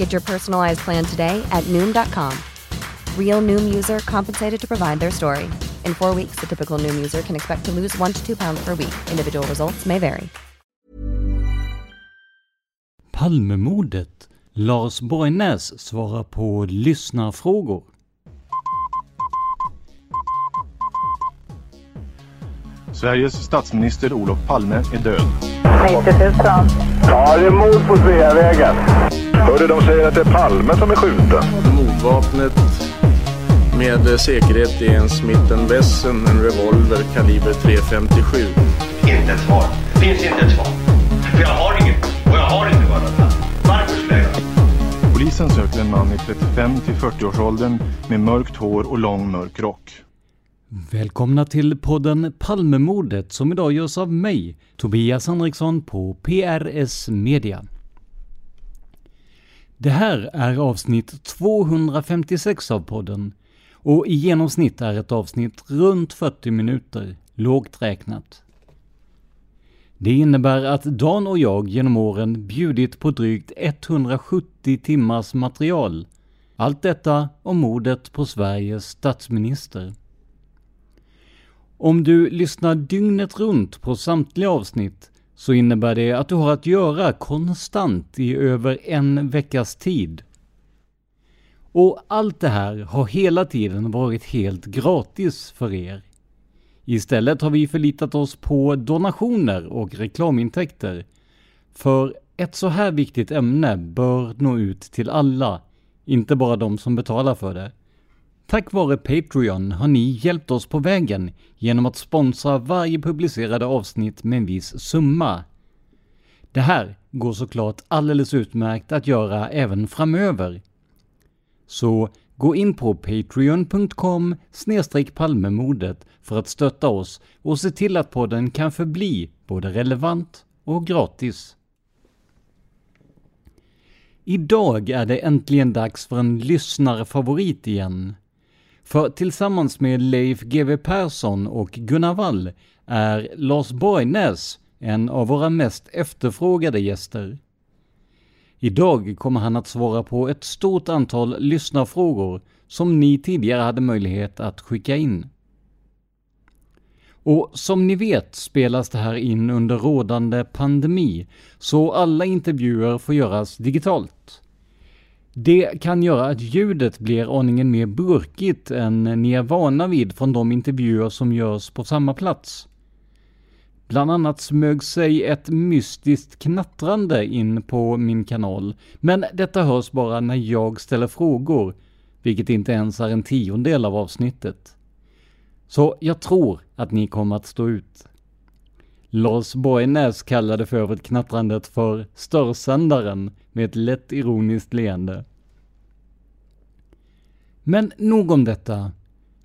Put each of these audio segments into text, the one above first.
Get your personalized plan today at Noom.com. Real Noom user compensated to provide their story. In four weeks, the typical Noom user can expect to lose one to two pounds per week. Individual results may vary. Palmemordet. Lars Borgnäs svarar på lyssnarfrågor. Sveriges statsminister Olof Palme är död. 90 000. Ja, det är mord på Sveavägen. Hörde de säger att det är Palme som är skjuten. Mordvapnet med säkerhet är en Smith Wesson, en revolver kaliber .357. Inte ett svar. Finns inte ett svar. För jag har inget. Och jag har inte varit Varför skulle jag göra Polisen söker en man i 35 till 40-årsåldern med mörkt hår och lång mörk rock. Välkomna till podden Palmemordet som idag görs av mig, Tobias Henriksson på PRS Media. Det här är avsnitt 256 av podden och i genomsnitt är ett avsnitt runt 40 minuter, lågt räknat. Det innebär att Dan och jag genom åren bjudit på drygt 170 timmars material. Allt detta om mordet på Sveriges statsminister. Om du lyssnar dygnet runt på samtliga avsnitt så innebär det att du har att göra konstant i över en veckas tid. Och allt det här har hela tiden varit helt gratis för er. Istället har vi förlitat oss på donationer och reklamintäkter. För ett så här viktigt ämne bör nå ut till alla, inte bara de som betalar för det. Tack vare Patreon har ni hjälpt oss på vägen genom att sponsra varje publicerade avsnitt med en viss summa. Det här går såklart alldeles utmärkt att göra även framöver. Så gå in på patreon.com palmemodet för att stötta oss och se till att podden kan förbli både relevant och gratis. Idag är det äntligen dags för en lyssnarfavorit igen. För tillsammans med Leif GW Persson och Gunnar Wall är Lars Borgnäs en av våra mest efterfrågade gäster. Idag kommer han att svara på ett stort antal lyssnarfrågor som ni tidigare hade möjlighet att skicka in. Och som ni vet spelas det här in under rådande pandemi, så alla intervjuer får göras digitalt. Det kan göra att ljudet blir aningen mer burkigt än ni är vana vid från de intervjuer som görs på samma plats. Bland annat smög sig ett mystiskt knattrande in på min kanal, men detta hörs bara när jag ställer frågor, vilket inte ens är en tiondel av avsnittet. Så jag tror att ni kommer att stå ut. Lars Borgnäs kallade för övrigt knattrandet för störsändaren med ett lätt ironiskt leende. Men nog om detta.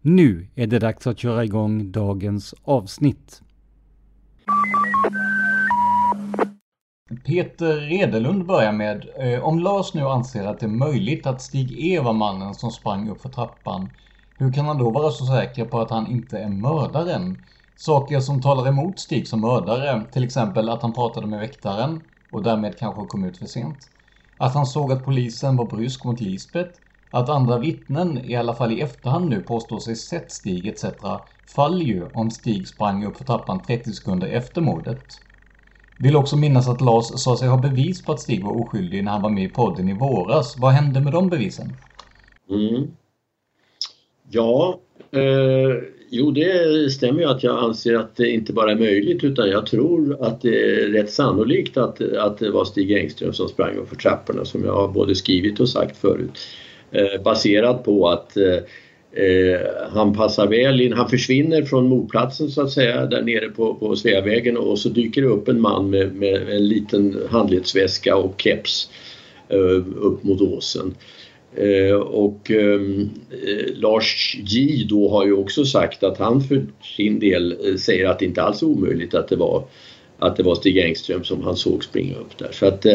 Nu är det dags att köra igång dagens avsnitt. Peter Redelund börjar med, eh, om Lars nu anser att det är möjligt att Stig E var mannen som sprang upp för trappan, hur kan han då vara så säker på att han inte är mördaren? Saker som talar emot Stig som mördare, till exempel att han pratade med väktaren och därmed kanske kom ut för sent. Att han såg att polisen var brysk mot Lisbeth. Att andra vittnen, i alla fall i efterhand nu, påstår sig sett Stig etc. faller ju om Stig sprang upp för trappan 30 sekunder efter mordet. Vill också minnas att Lars sa sig ha bevis på att Stig var oskyldig när han var med i podden i våras. Vad hände med de bevisen? Mm. Ja, eh, jo det stämmer ju att jag anser att det inte bara är möjligt utan jag tror att det är rätt sannolikt att, att det var Stig Engström som sprang upp för trapporna som jag har både skrivit och sagt förut. Eh, baserat på att eh, eh, han passar väl in, han försvinner från mordplatsen så att säga där nere på, på Sveavägen och så dyker det upp en man med, med en liten handledsväska och keps upp mot åsen. Och Lars J då har ju också sagt att han för sin del säger att det inte alls är omöjligt att det var att det var Stig Engström som han såg springa upp där. Så att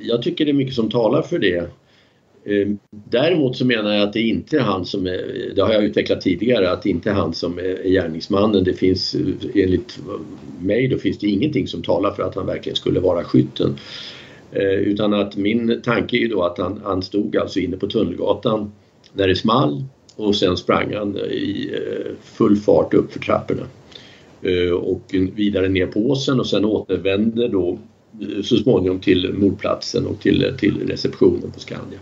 jag tycker det är mycket som talar för det. Ehm, däremot så menar jag att det inte är han som är, det har jag utvecklat tidigare, att det inte är han som är gärningsmannen. Det finns enligt mig då finns det ingenting som talar för att han verkligen skulle vara skytten. Ehm, utan att min tanke är ju då att han, han stod alltså inne på Tunnelgatan när det small och sen sprang han i eh, full fart upp för trapporna. Ehm, och vidare ner på åsen och sen återvände då eh, så småningom till mordplatsen och till, till receptionen på Skandia.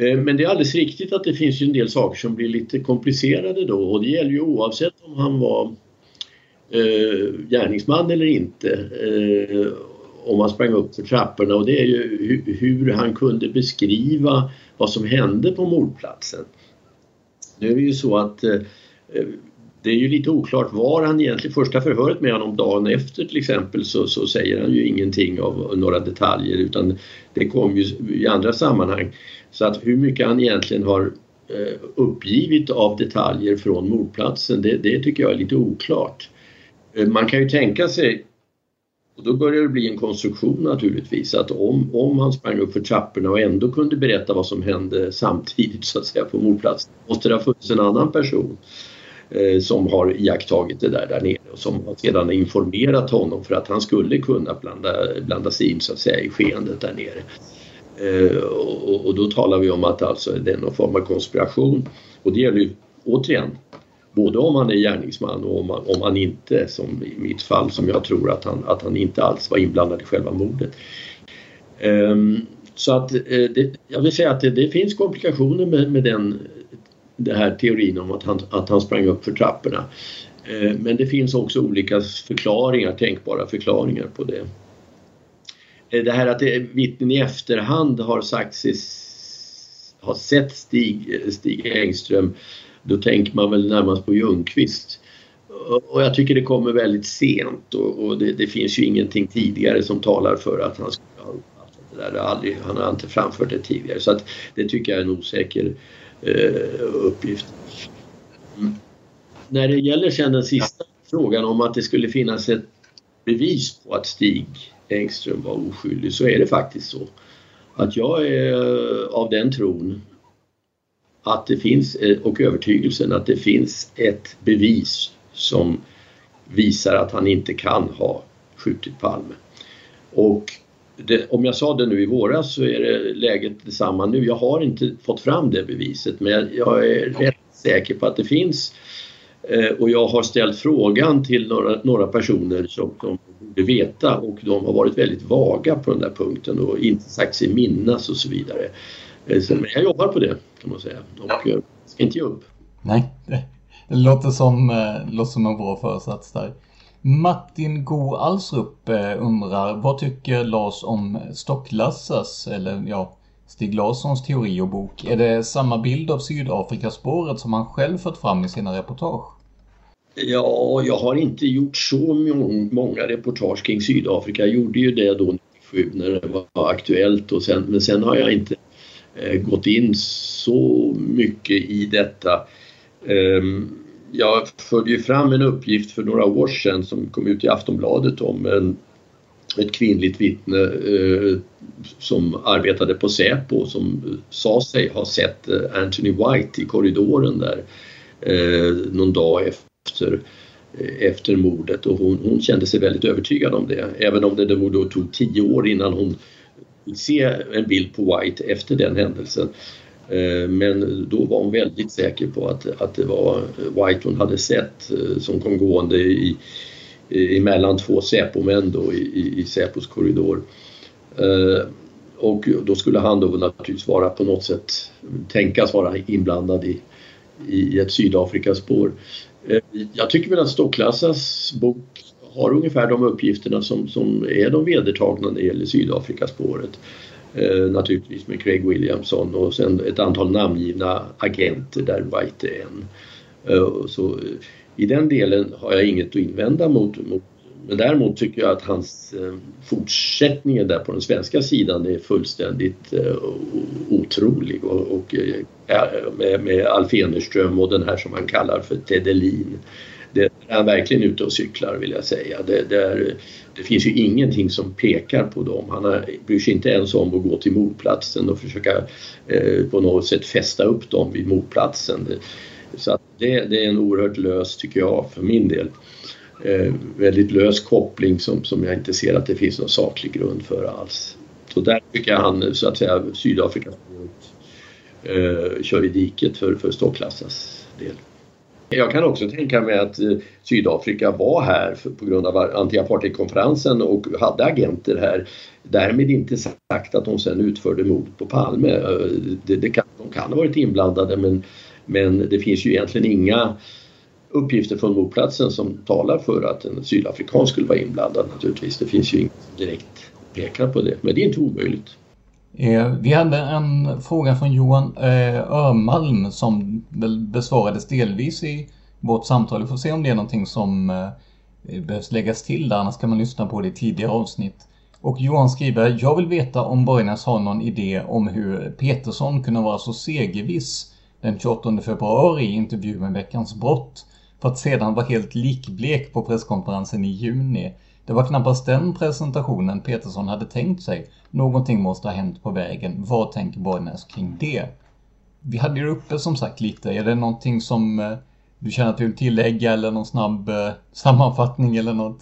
Eh, men det är alldeles riktigt att det finns ju en del saker som blir lite komplicerade då och det gäller ju oavsett om han var eh, gärningsman eller inte. Eh, om han sprang upp för trapporna och det är ju hur, hur han kunde beskriva vad som hände på mordplatsen. Nu är det ju så att eh, det är ju lite oklart var han egentligen, första förhöret med honom dagen efter till exempel så, så säger han ju ingenting av några detaljer utan det kom ju i andra sammanhang. Så att hur mycket han egentligen har eh, uppgivit av detaljer från mordplatsen det, det tycker jag är lite oklart. Eh, man kan ju tänka sig och då börjar det bli en konstruktion naturligtvis att om, om han sprang upp för trapporna och ändå kunde berätta vad som hände samtidigt så att säga på mordplatsen måste det ha funnits en annan person eh, som har iakttagit det där där nere och som sedan informerat honom för att han skulle kunna blanda, blanda sig in så att säga i skeendet där nere. Eh, och, och, då talar vi om att alltså det är någon form av konspiration och det gäller ju återigen både om han är gärningsman och om han, om han inte, som i mitt fall, som jag tror att han, att han inte alls var inblandad i själva mordet. Um, så att eh, det, jag vill säga att det, det finns komplikationer med, med den den här teorin om att han, att han sprang upp för trapporna. Eh, men det finns också olika förklaringar, tänkbara förklaringar på det. Eh, det här att vittnen i efterhand har sagt sig ha sett Stig, eh, Stig Engström, då tänker man väl närmast på Ljungqvist. Och jag tycker det kommer väldigt sent och, och det, det, finns ju ingenting tidigare som talar för att han skulle ha uppfattat det där. Det aldrig, han har inte framfört det tidigare så att det tycker jag är en osäker eh, uppgift. Mm. När det gäller sen den sista frågan om att det skulle finnas ett bevis på att Stig Engström var oskyldig så är det faktiskt så att jag är eh, av den tron att det finns eh, och övertygelsen att det finns ett bevis som visar att han inte kan ha skjutit Palme. Och det, om jag sa det nu i våras så är det läget detsamma nu. Jag har inte fått fram det beviset men jag är rätt säker på att det finns. Eh, och jag har ställt frågan till några, några personer som, som borde veta och de har varit väldigt vaga på den där punkten och inte sagt sig minnas och så vidare. Eh, så, men jag jobbar på det kan man säga och eh, ska inte ge upp. Nej, det, låter, som, eh, låter som en bra föresats där. Martin Go Alsrup undrar, vad tycker Lars om Stocklassas, eller ja, Stig Larssons teori och bok? Är det samma bild av Sydafrikaspåret som han själv fört fram i sina reportage? Ja, jag har inte gjort så många reportage kring Sydafrika. Jag gjorde ju det då 97 när det var aktuellt och sen, men sen har jag inte eh, gått in så mycket i detta. Ehm, jag förde ju fram en uppgift för några år sedan som kom ut i Aftonbladet om en, ett kvinnligt vittne eh, som arbetade på Säpo som sa sig ha sett eh, Anthony White i korridoren där eh, någon dag efter efter mordet och hon, hon, kände sig väldigt övertygad om det. Även om det då tog tio år innan hon fick se en bild på White efter den händelsen. Eh, men då var hon väldigt säker på att, att det var White hon hade sett eh, som kom gående i, emellan två Säpomän då i, i, i Säpos korridor. Eh, och då skulle han då naturligtvis vara på något sätt tänkas vara inblandad i, i ett Sydafrikaspår. Eh, jag tycker väl att Stocklassas bok har ungefär de uppgifterna som, som är de vedertagna när det gäller Sydafrikaspåret. Eh, naturligtvis med Craig Williamson och sen ett antal namngivna agenter där White är en. Eh, så eh, i den delen har jag inget att invända mot, mot men däremot tycker jag att hans eh, fortsättning fortsättningen där på den svenska sidan är fullständigt eh, otrolig och, och eh, med, med Alf Enerström och den här som han kallar för Tedelin. Det är han verkligen ute och cyklar vill jag säga. Det, det, är, det finns ju ingenting som pekar på dem. Han har, bryr sig inte ens om att gå till mordplatsen och försöka eh, på något sätt fästa upp dem vid mordplatsen. Så det, det är en oerhört lös, tycker jag, för min del eh, Eh, väldigt lös koppling som, som jag inte ser att det finns någon saklig grund för alls. Så där tycker jag han, så att säga, Sydafrika eh, kör i diket för, för Stocklassas del. Jag kan också tänka mig att eh, Sydafrika var här på grund av anti-apartheidkonferensen och hade agenter här. Därmed inte sagt att de sen utförde mord på Palme. Eh, det, det kan, de kan ha varit inblandade men, men det finns ju egentligen inga uppgifter från mordplatsen som talar för att en sydafrikan skulle vara inblandad naturligtvis. Det finns ju inget som direkt pekar på det, men det är inte omöjligt. Eh, vi hade en fråga från Johan eh, Örmalm som väl besvarades delvis i vårt samtal. Vi får se om det är någonting som eh, behövs läggas till där, annars kan man lyssna på det i tidigare avsnitt. Och Johan skriver, jag vill veta om Borgnäs har någon idé om hur Petersson kunde vara så segerviss den 28 februari i intervju med Veckans brott för att sedan vara helt likblek på presskonferensen i juni. Det var knappast den presentationen Petersson hade tänkt sig. Någonting måste ha hänt på vägen. Vad tänker Borgnäs kring det? Vi hade ju uppe som sagt lite. Är det någonting som eh, du känner att du vill tillägga eller någon snabb eh, sammanfattning eller något?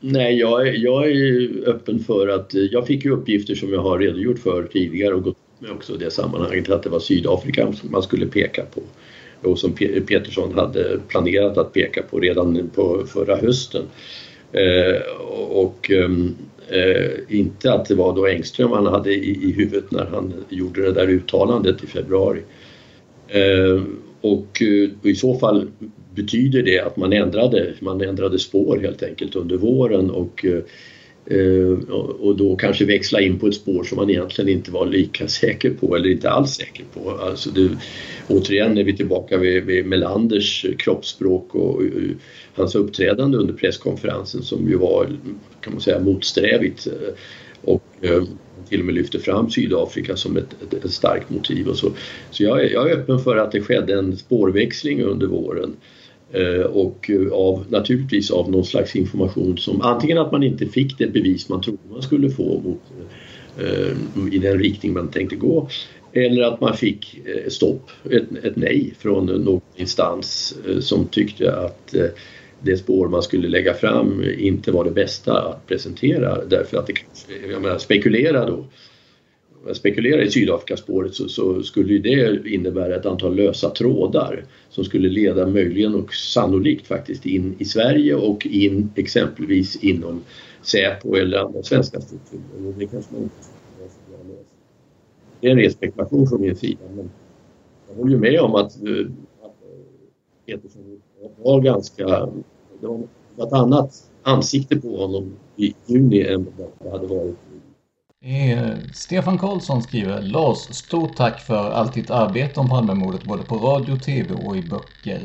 Nej, jag är, jag är öppen för att eh, jag fick ju uppgifter som jag har redogjort för tidigare och gått med också i det sammanhanget att det var Sydafrika som man skulle peka på och som Petersson hade planerat att peka på redan på förra hösten. Eh, och ehm, eh, inte att det var då Engström han hade i, huvudet när han gjorde det där uttalandet i februari. Eh, och, och i så fall betyder det att man ändrade, man ändrade spår helt enkelt under våren och Eh, och då kanske växla in på ett spår som man egentligen inte var lika säker på eller inte alls säker på. Alltså det, återigen är vi tillbaka vid, vid Melanders kroppsspråk och, och hans uppträdande under presskonferensen som ju var kan man säga motsträvigt eh, och eh, till och med lyfte fram Sydafrika som ett, ett, ett starkt motiv och så. Så jag är, jag är öppen för att det skedde en spårväxling under våren eh, Eh, och eh, av, naturligtvis av någon slags information som antingen att man inte fick det bevis man trodde man skulle få mot, eh, i den riktning man tänkte gå eller att man fick eh, stopp, ett, ett nej från någon instans eh, som tyckte att eh, det spår man skulle lägga fram inte var det bästa att presentera därför att det kanske, jag menar spekulera då spekulerar i Sydafrikaspåret så, så skulle det innebära ett antal lösa trådar som skulle leda möjligen och sannolikt faktiskt in i Sverige och in exempelvis inom Säpo eller andra svenska strukturer. Det kanske man inte det är en ren spekulation från min sida. Men jag håller ju med om att, eh, att eh, Petersson var ganska... Det var ett annat ansikte på honom i juni än vad det hade varit Stefan Karlsson skriver Lars, stort tack för allt ditt arbete om Palmemordet både på radio, tv och i böcker.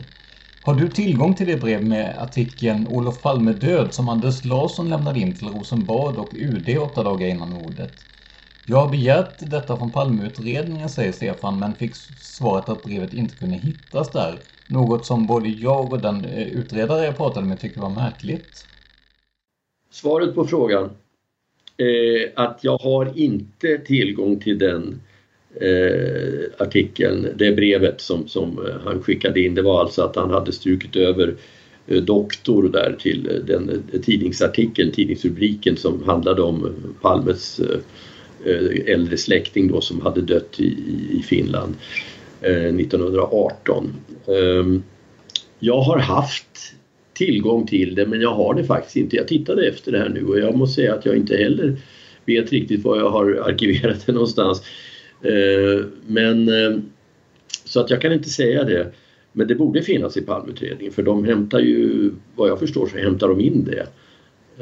Har du tillgång till det brev med artikeln Olof Palme död som Anders Larsson lämnade in till Rosenbad och UD åtta dagar innan mordet? Jag har begärt detta från Palmeutredningen, säger Stefan, men fick svaret att brevet inte kunde hittas där. Något som både jag och den eh, utredare jag pratade med tyckte var märkligt. Svaret på frågan Eh, att jag har inte tillgång till den eh, artikeln, det brevet som, som eh, han skickade in. Det var alltså att han hade strukit över eh, doktor där till den tidningsartikeln, tidningsrubriken som handlade om Palmes äldre släkting då som hade dött i, i Finland 1918. Ehm, jag har haft tillgång till det men jag har det faktiskt inte. Jag tittade efter det här nu och jag måste säga att jag inte heller vet riktigt var jag har arkiverat det någonstans. Eh, men eh, så att jag kan inte säga det. Men det borde finnas i palmutredningen för de hämtar ju, vad jag förstår så hämtar de in det.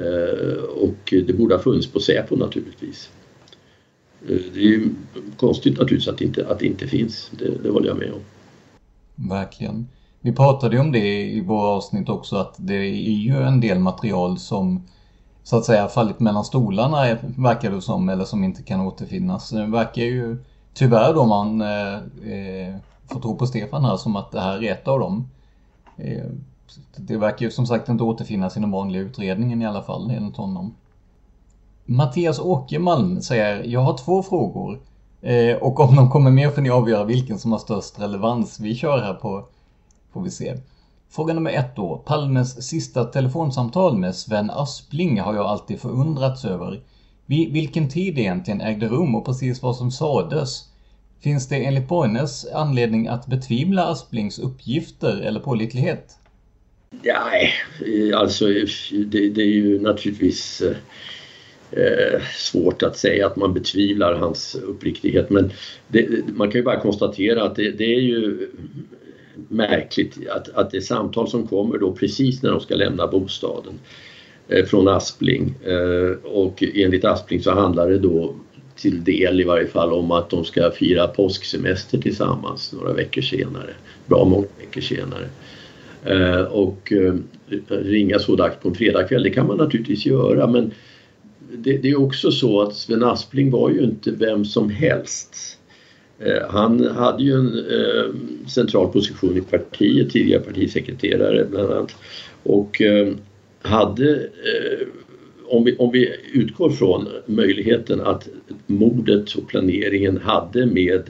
Eh, och det borde ha funnits på Säpo naturligtvis. Det är ju konstigt naturligtvis att det inte, att det inte finns, det, det håller jag med om. Verkligen. Vi pratade ju om det i våra avsnitt också att det är ju en del material som så att säga fallit mellan stolarna eh, verkar det som eller som inte kan återfinnas. Det verkar ju tyvärr då man eh, eh, får tro på Stefan här som att det här är ett av dem. Eh, det verkar ju som sagt inte återfinnas i den vanliga utredningen i alla fall enligt honom. Mattias Åkermalm säger Jag har två frågor eh, och om de kommer med får ni avgöra vilken som har störst relevans. Vi kör här på får vi se. Fråga nummer ett då. Palmes sista telefonsamtal med Sven Aspling har jag alltid förundrats över. Vid Vilken tid egentligen ägde rum och precis vad som sades? Finns det enligt Borgnäs anledning att betvivla Asplings uppgifter eller pålitlighet? Nej, alltså det, det är ju naturligtvis eh, svårt att säga att man betvivlar hans uppriktighet men det, man kan ju bara konstatera att det, det är ju märkligt att, att det är samtal som kommer då precis när de ska lämna bostaden eh, från Aspling eh, och enligt Aspling så handlar det då till del i varje fall om att de ska fira påsksemester tillsammans några veckor senare, bra många veckor senare. Eh, och eh, ringa så dags på en fredagkväll, det kan man naturligtvis göra men det, det, är också så att Sven Aspling var ju inte vem som helst. Eh, han hade ju en eh, central position i partiet, tidigare partisekreterare bland annat. Och eh, hade, om, vi, om vi utgår från möjligheten att mordet och planeringen hade med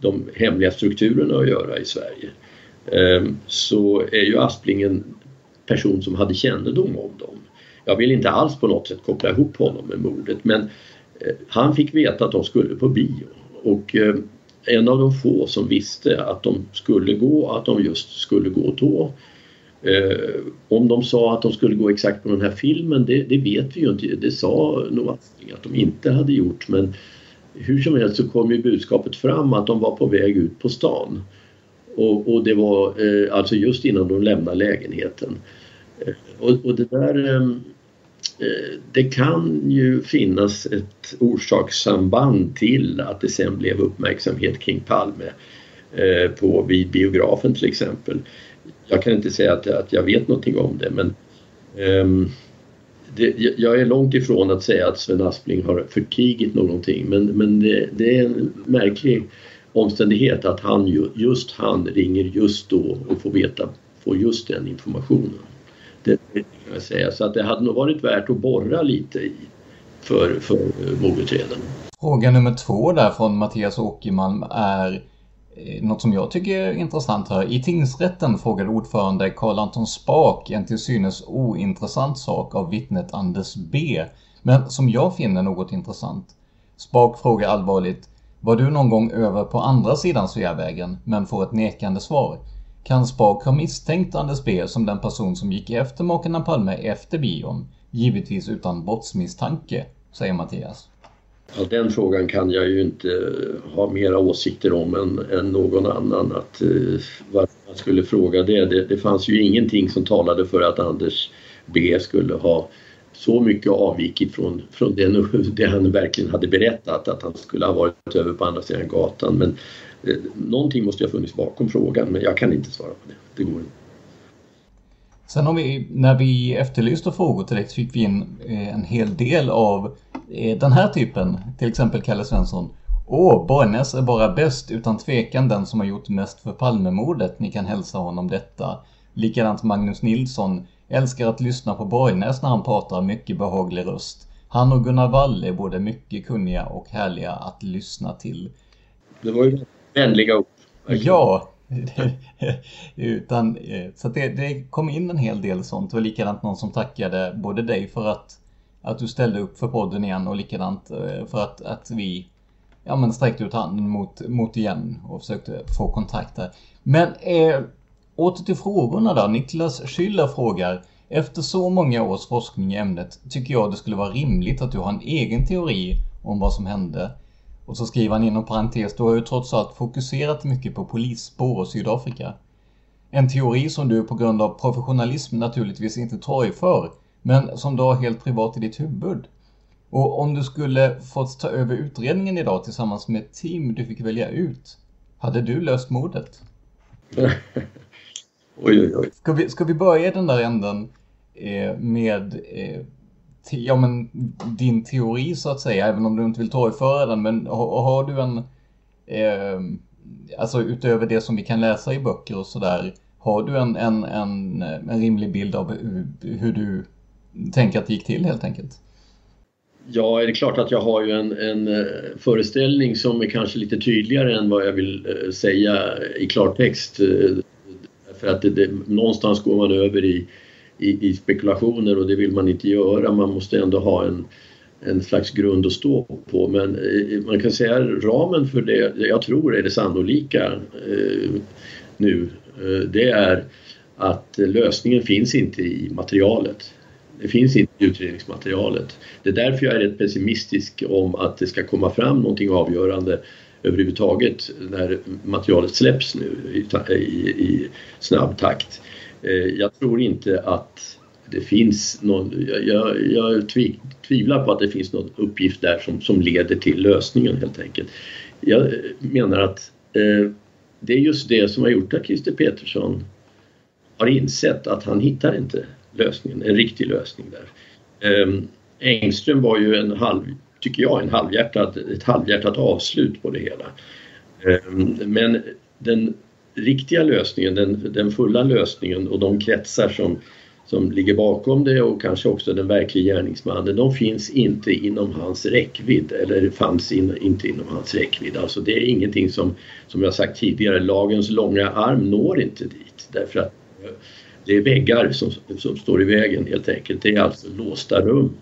de hemliga strukturerna att göra i Sverige så är ju Aspling en person som hade kännedom om dem. Jag vill inte alls på något sätt koppla ihop honom med mordet men han fick veta att de skulle på bio och en av de få som visste att de skulle gå, att de just skulle gå då. Eh, om de sa att de skulle gå exakt på den här filmen, det, det vet vi ju inte. Det sa nog att de inte hade gjort men hur som helst så kom ju budskapet fram att de var på väg ut på stan. Och, och det var eh, alltså just innan de lämnade lägenheten. Eh, och, och, det där Eh, Eh, det kan ju finnas ett orsakssamband till att det sen blev uppmärksamhet kring Palme eh, på, vid biografen till exempel. Jag kan inte säga att, att jag vet någonting om det men um, det, jag är långt ifrån att säga att Sven Aspling har förtigit någonting men, men det, det är en märklig omständighet att han, just han ringer just då och får veta, får just den informationen. Det, kan jag säga. Så att det hade nog varit värt att borra lite i för, för mordutredaren. Fråga nummer två där från Mattias Åkerman är eh, något som jag tycker är intressant här. I tingsrätten frågade ordförande Karl Anton Spak en till synes ointressant sak av vittnet Anders B. Men som jag finner något intressant. Spak frågar allvarligt Var du någon gång över på andra sidan Sveavägen men får ett nekande svar? Kan Spak ha misstänkt Anders B som den person som gick efter makarna Palme efter bion? Givetvis utan brottsmisstanke, säger Mattias. Ja, den frågan kan jag ju inte eh, ha mera åsikter om än, än någon annan. Att, uh, varför man skulle fråga det. det. Det fanns ju ingenting som talade för att Anders B skulle ha så mycket avvikit från, från det, det han verkligen hade berättat att han skulle ha varit över på andra sidan gatan. Men någonting måste ju ha funnits bakom frågan men jag kan inte svara på det. Det går inte. Sen har vi, när vi efterlyste frågor direkt fick vi in eh, en hel del av eh, den här typen. Till exempel Kalle Svensson. Åh, Borgnäs är bara bäst utan tvekan den som har gjort mest för Palmemordet. Ni kan hälsa honom detta. Likadant Magnus Nilsson. Älskar att lyssna på Borgnäs när han pratar, mycket behaglig röst. Han och Gunnar Wall är både mycket kunniga och härliga att lyssna till. Det var ju vänliga ord. Ja, Utan, eh, så det, det kom in en hel del sånt. Det var likadant någon som tackade både dig för att, att du ställde upp för podden igen och likadant eh, för att, att vi ja, men sträckte ut handen mot, mot igen och försökte få kontakt där. Men eh, åter till frågorna då. Niklas Schüller frågar efter så många års forskning i ämnet tycker jag det skulle vara rimligt att du har en egen teori om vad som hände. Och så skriver han inom parentes, du har ju trots allt fokuserat mycket på polisspår och Sydafrika. En teori som du på grund av professionalism naturligtvis inte torgför, men som du har helt privat i ditt huvud. Och om du skulle fått ta över utredningen idag tillsammans med ett team du fick välja ut, hade du löst mordet? oj, oj, oj. Ska vi, ska vi börja i den där änden eh, med eh, ja, men, din teori så att säga, även om du inte vill torgföra den, men har, har du en, eh, alltså utöver det som vi kan läsa i böcker och sådär, har du en, en, en, en rimlig bild av hur, hur du tänker att det gick till helt enkelt? Ja, är det klart att jag har ju en, en eh, föreställning som är kanske lite tydligare än vad jag vill eh, säga i klartext. Eh, För att det, det, någonstans går man över i, i, i, spekulationer och det vill man inte göra. Man måste ändå ha en, en slags grund att stå på. Men eh, man kan säga ramen för det jag tror är det sannolika eh, nu. Eh, det är att lösningen finns inte i materialet. Det finns inte i utredningsmaterialet. Det är därför jag är rätt pessimistisk om att det ska komma fram någonting avgörande överhuvudtaget när materialet släpps nu i, i, i snabb takt. Eh, jag tror inte att det finns någon, jag, jag tvivlar på att det finns någon uppgift där som, som leder till lösningen helt enkelt. Jag menar att eh, det är just det som har gjort att Christer Petersson har insett att han hittar inte lösningen, en riktig lösning där. Eh, Engström var ju en halv, tycker jag, en halvhjärtad, ett halvhjärtat avslut på det hela. Eh, men den riktiga lösningen, den, den fulla lösningen och de kretsar som, som ligger bakom det och kanske också den verkliga gärningsmannen, de finns inte inom hans räckvidd eller fanns in, inte inom hans räckvidd. Alltså det är ingenting som, som jag sagt tidigare, lagens långa arm når inte dit därför att det är väggar som, som står i vägen helt enkelt. Det är alltså låsta rum.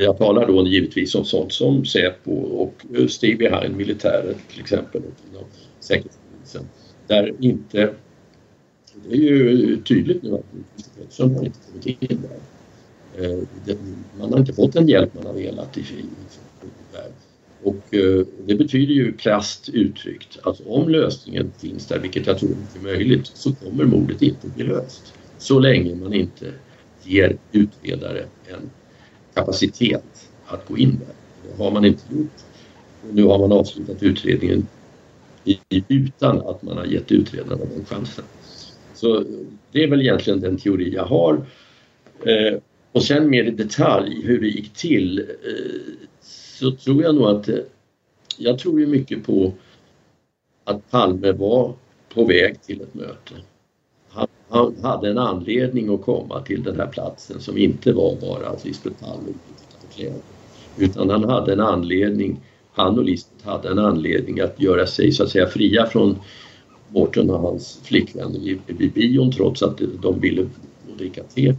Jag talar då givetvis om sånt som Säpo och Stay Behind militären till exempel. Och Säkerhetspolisen. Där inte... Det är ju tydligt nu att Pettersson har inte kommit in där. Eh, man har inte fått den hjälp man har velat i, i, där. Och eh, det betyder ju krasst uttryckt att om lösningen finns där, vilket jag tror är möjligt, så kommer mordet inte bli löst. Så länge man inte ger utredare en kapacitet att gå in där. Det har man inte gjort. Nu har man avslutat utredningen utan att man har gett utredarna den chansen. Så det är väl egentligen den teori jag har. Eh, och sen mer i detalj hur det gick till eh, så tror jag nog att eh, jag tror ju mycket på att Palme var på väg till ett möte. Han, han, hade en anledning att komma till den här platsen som inte var bara att Lisbeth Palme tittade på kläder. Utan han hade en anledning, han och Lisbeth hade en anledning att göra sig så att säga fria från Mårten och hans flickvän vid bion trots att de ville dricka te.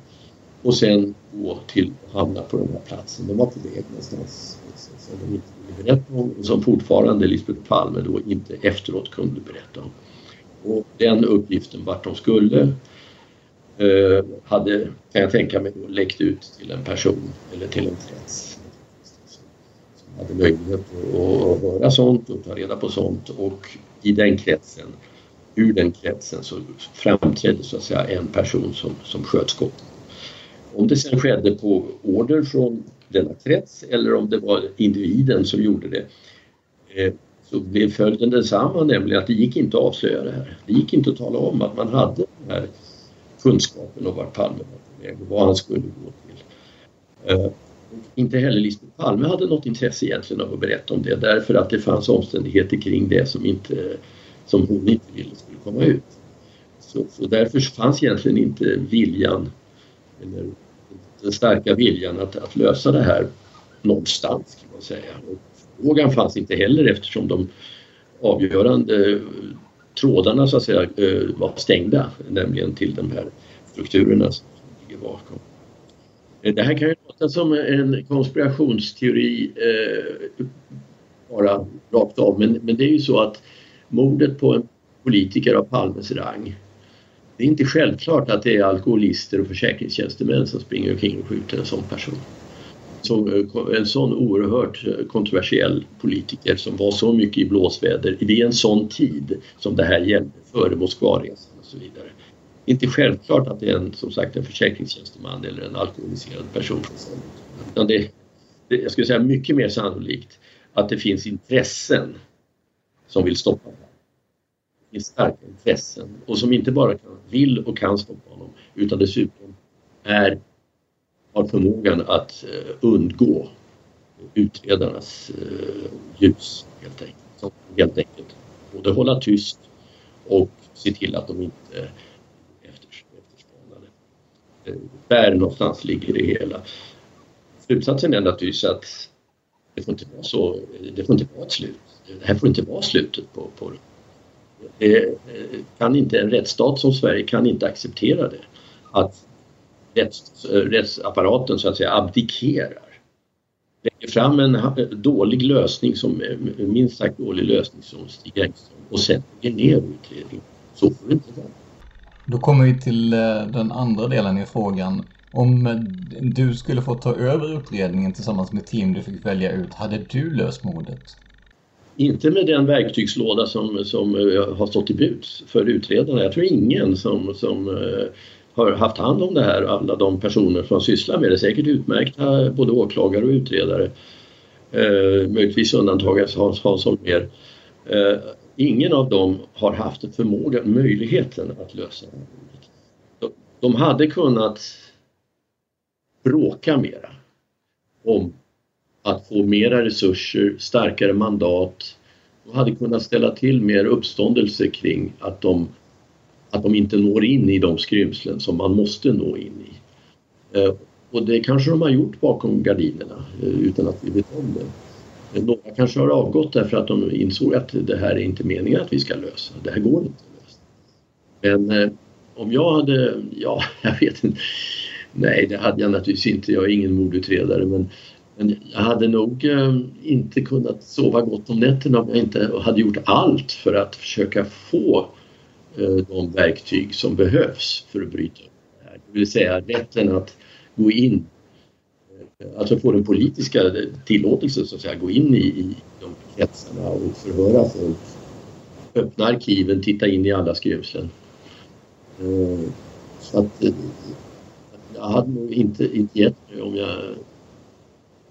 Och sen gå till, hamna på den här platsen. De var på väg någonstans som de inte ville berätta om och som fortfarande Lisbeth Palme då inte efteråt kunde berätta om. Och den uppgiften vart de skulle eh, hade, kan jag tänka mig, då, läckt ut till en person eller till en krets hade möjlighet att höra sånt och ta reda på sånt och i den kretsen, ur den kretsen så framträdde så att säga en person som, som sköt skott. Om det sen skedde på order från denna krets eller om det var individen som gjorde det eh, så blev följden densamma, nämligen att det gick inte att avslöja det här. Det gick inte att tala om att man hade den här kunskapen om vart Palme var på väg och vad han skulle gå till. Eh, inte heller Lisbeth Palme hade något intresse egentligen av att berätta om det därför att det fanns omständigheter kring det som, inte, som hon inte ville skulle komma ut. Så, så därför fanns egentligen inte viljan eller den starka viljan att, att lösa det här någonstans kan man säga. Och frågan fanns inte heller eftersom de avgörande trådarna så att säga eh, var stängda, nämligen till de här strukturerna som ligger bakom. Eh, det här kan ju låta som en konspirationsteori eh, bara rakt av men, men det är ju så att mordet på en politiker av Palmes rang det är inte självklart att det är alkoholister och försäkringstjänstemän som springer omkring och skjuter en sån person. Som, eh, en sån oerhört eh, kontroversiell politiker som var så mycket i blåsväder vid en sån tid som det här gällde före Moskvaresan och så vidare. Inte självklart att det är en, som sagt, en försäkringstjänsteman eller en alkoholiserad person. Utan det, det, jag skulle säga mycket mer sannolikt att det finns intressen som vill stoppa det finns starka intressen och som inte bara kan, vill och kan stoppa honom utan dessutom är, har förmågan att eh, undgå utredarnas eh, ljus helt enkelt. Som helt enkelt både hålla tyst och se till att de inte där någonstans ligger det hela. Slutsatsen är naturligtvis att det får inte vara så, det får inte vara ett slut. Det här får inte vara slutet på, på det eh, kan inte, en rättsstat som Sverige kan inte acceptera det. Att rätts, eh, rättsapparaten så att säga abdikerar. Lägger fram en dålig lösning som eh, minst sagt dålig lösning som Stig Engström och sen lägger ner utredningen. Så får det inte vara. Då kommer vi till eh, den andra delen i frågan. Om eh, du skulle få ta över utredningen tillsammans med team du fick välja ut, hade du löst mordet? Inte med den verktygslåda som, som eh, har stått i buds för utredarna. Jag tror ingen som, som har haft hand om det här, alla de personer som sysslar med det, säkert utmärkta både åklagare och utredare. Eh, möjligtvis undantaget Hans Hansson mer. Eh, ingen av dem har haft förmågan, möjligheten att lösa det. De, hade kunnat bråka mera om att få mera resurser, starkare mandat De hade kunnat ställa till mer uppståndelse kring att de, att de inte når in i de skrymslen som man måste nå in i. Eh, och det kanske de har gjort bakom gardinerna eh, utan att vi vet om det. Några kanske har avgått därför att de insåg att det här är inte meningen att vi ska lösa. Det här går inte att lösa. Men eh, om jag hade, ja, jag vet inte. Nej, det hade jag naturligtvis inte. Jag är ingen mordutredare men men jag hade nog eh, inte kunnat sova gott om nätterna om jag inte hade gjort allt för att försöka få eh, de verktyg som behövs för att bryta upp det här. Det vill säga rätten att gå in, alltså få den politiska tillåtelsen så att säga, gå in i, i de kretsarna och förhöra folk. Öppna arkiven, titta in i alla skrymslen. Eh, så att eh, jag hade nog inte, inte gett mig om jag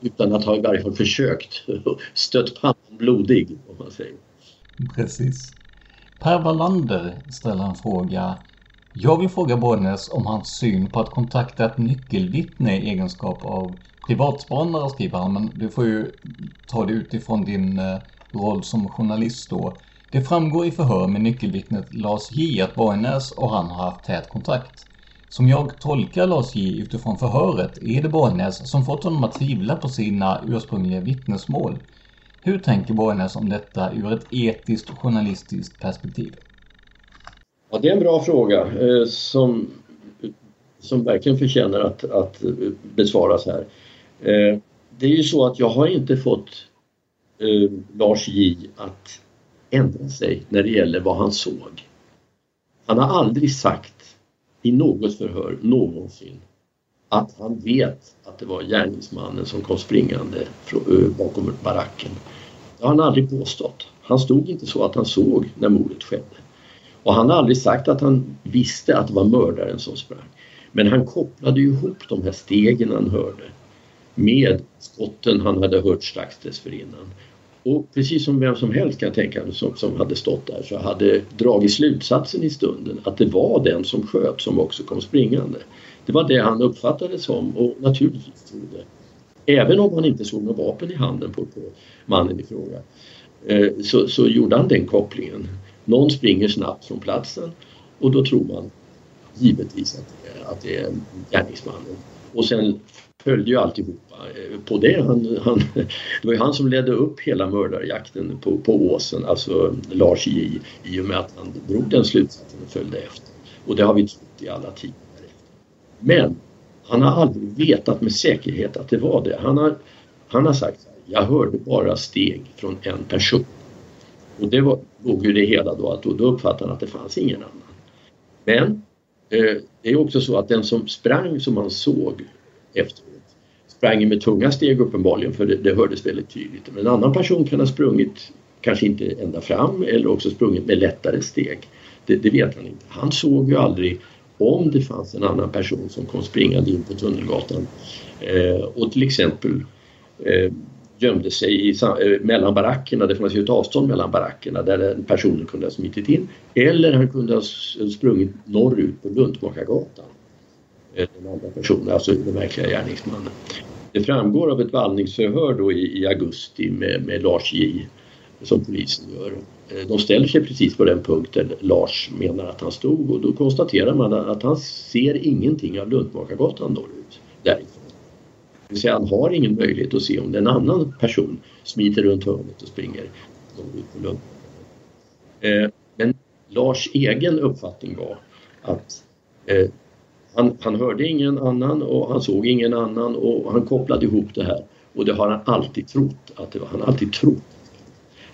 utan att ha i varje fall försökt stött pannan blodig om man säger. Precis. Per Wallander ställer en fråga. Jag vill fråga Bollnäs om hans syn på att kontakta ett nyckelvittne i egenskap av privatspanare skriver han, men du får ju ta det utifrån din eh, roll som journalist då. Det framgår i förhör med nyckelvittnet Lars J att Borgnäs och han har haft tät kontakt. Som jag tolkar Lars J utifrån förhöret är det Borgnäs som fått honom att tvivla på sina ursprungliga vittnesmål. Hur tänker Borgnäs om detta ur ett etiskt och journalistiskt perspektiv? Ja, det är en bra fråga eh, som, som verkligen förtjänar att, att eh, besvaras här. Eh, det är ju så att jag har inte fått eh, Lars J att ändra sig när det gäller vad han såg. Han har aldrig sagt i något förhör någonsin att han vet att det var gärningsmannen som kom springande eh, bakom baracken. Det har han aldrig påstått. Han stod inte så att han såg när mordet skedde. Och han har aldrig sagt att han visste att det var mördaren som sprang. Men han kopplade ihop de här stegen han hörde med skotten han hade hört strax dessförinnan. Och precis som vem som helst kan tänka som, som hade stått där så hade dragit slutsatsen i stunden att det var den som sköt som också kom springande. Det var det han uppfattade som och naturligtvis trodde. Även om han inte såg något vapen i handen på, på mannen i fråga eh, så, så gjorde han den kopplingen. Någon springer snabbt från platsen och då tror man givetvis att, att det är gärningsmannen. Och sen följde ju alltihop på det. Han, han, det var ju han som ledde upp hela mördarjakten på, på Åsen, alltså Lars J, i och med att han drog den slutsatsen och följde efter. Och det har vi trott i alla tider. Men han har aldrig vetat med säkerhet att det var det. Han har, han har sagt jag hörde bara steg från en person. Och det var, låg ju det hela då att då, då uppfattade han att det fanns ingen annan. Men eh, det är också så att den som sprang som man såg efteråt sprang med tunga steg uppenbarligen för det, det hördes väldigt tydligt. Men en annan person kan ha sprungit kanske inte ända fram eller också sprungit med lättare steg. Det, det vet han inte. Han såg ju aldrig om det fanns en annan person som kom springande in på Tunnelgatan eh, och till exempel eh, gömde sig i, eh, mellan barackerna, det fanns ju ett avstånd mellan barackerna där personen kunde ha smitit in. Eller han kunde ha sprungit norrut på Luntmakargatan. Eh, den andra personen, alltså den verkliga gärningsmannen. Det framgår av ett vallningsförhör då i, i augusti med, med Lars J som polisen gör. Eh, de ställer sig precis på den punkten Lars menar att han stod och då konstaterar man att han ser ingenting av Luntmakargatan norrut därifrån. Det vill säga han har ingen möjlighet att se om det är en annan person smiter runt hörnet och springer norrut på Luntmakargatan. Eh, men Lars egen uppfattning var att han, han hörde ingen annan och han såg ingen annan och han kopplade ihop det här. Och det har han alltid trott att det var. Han har alltid trott.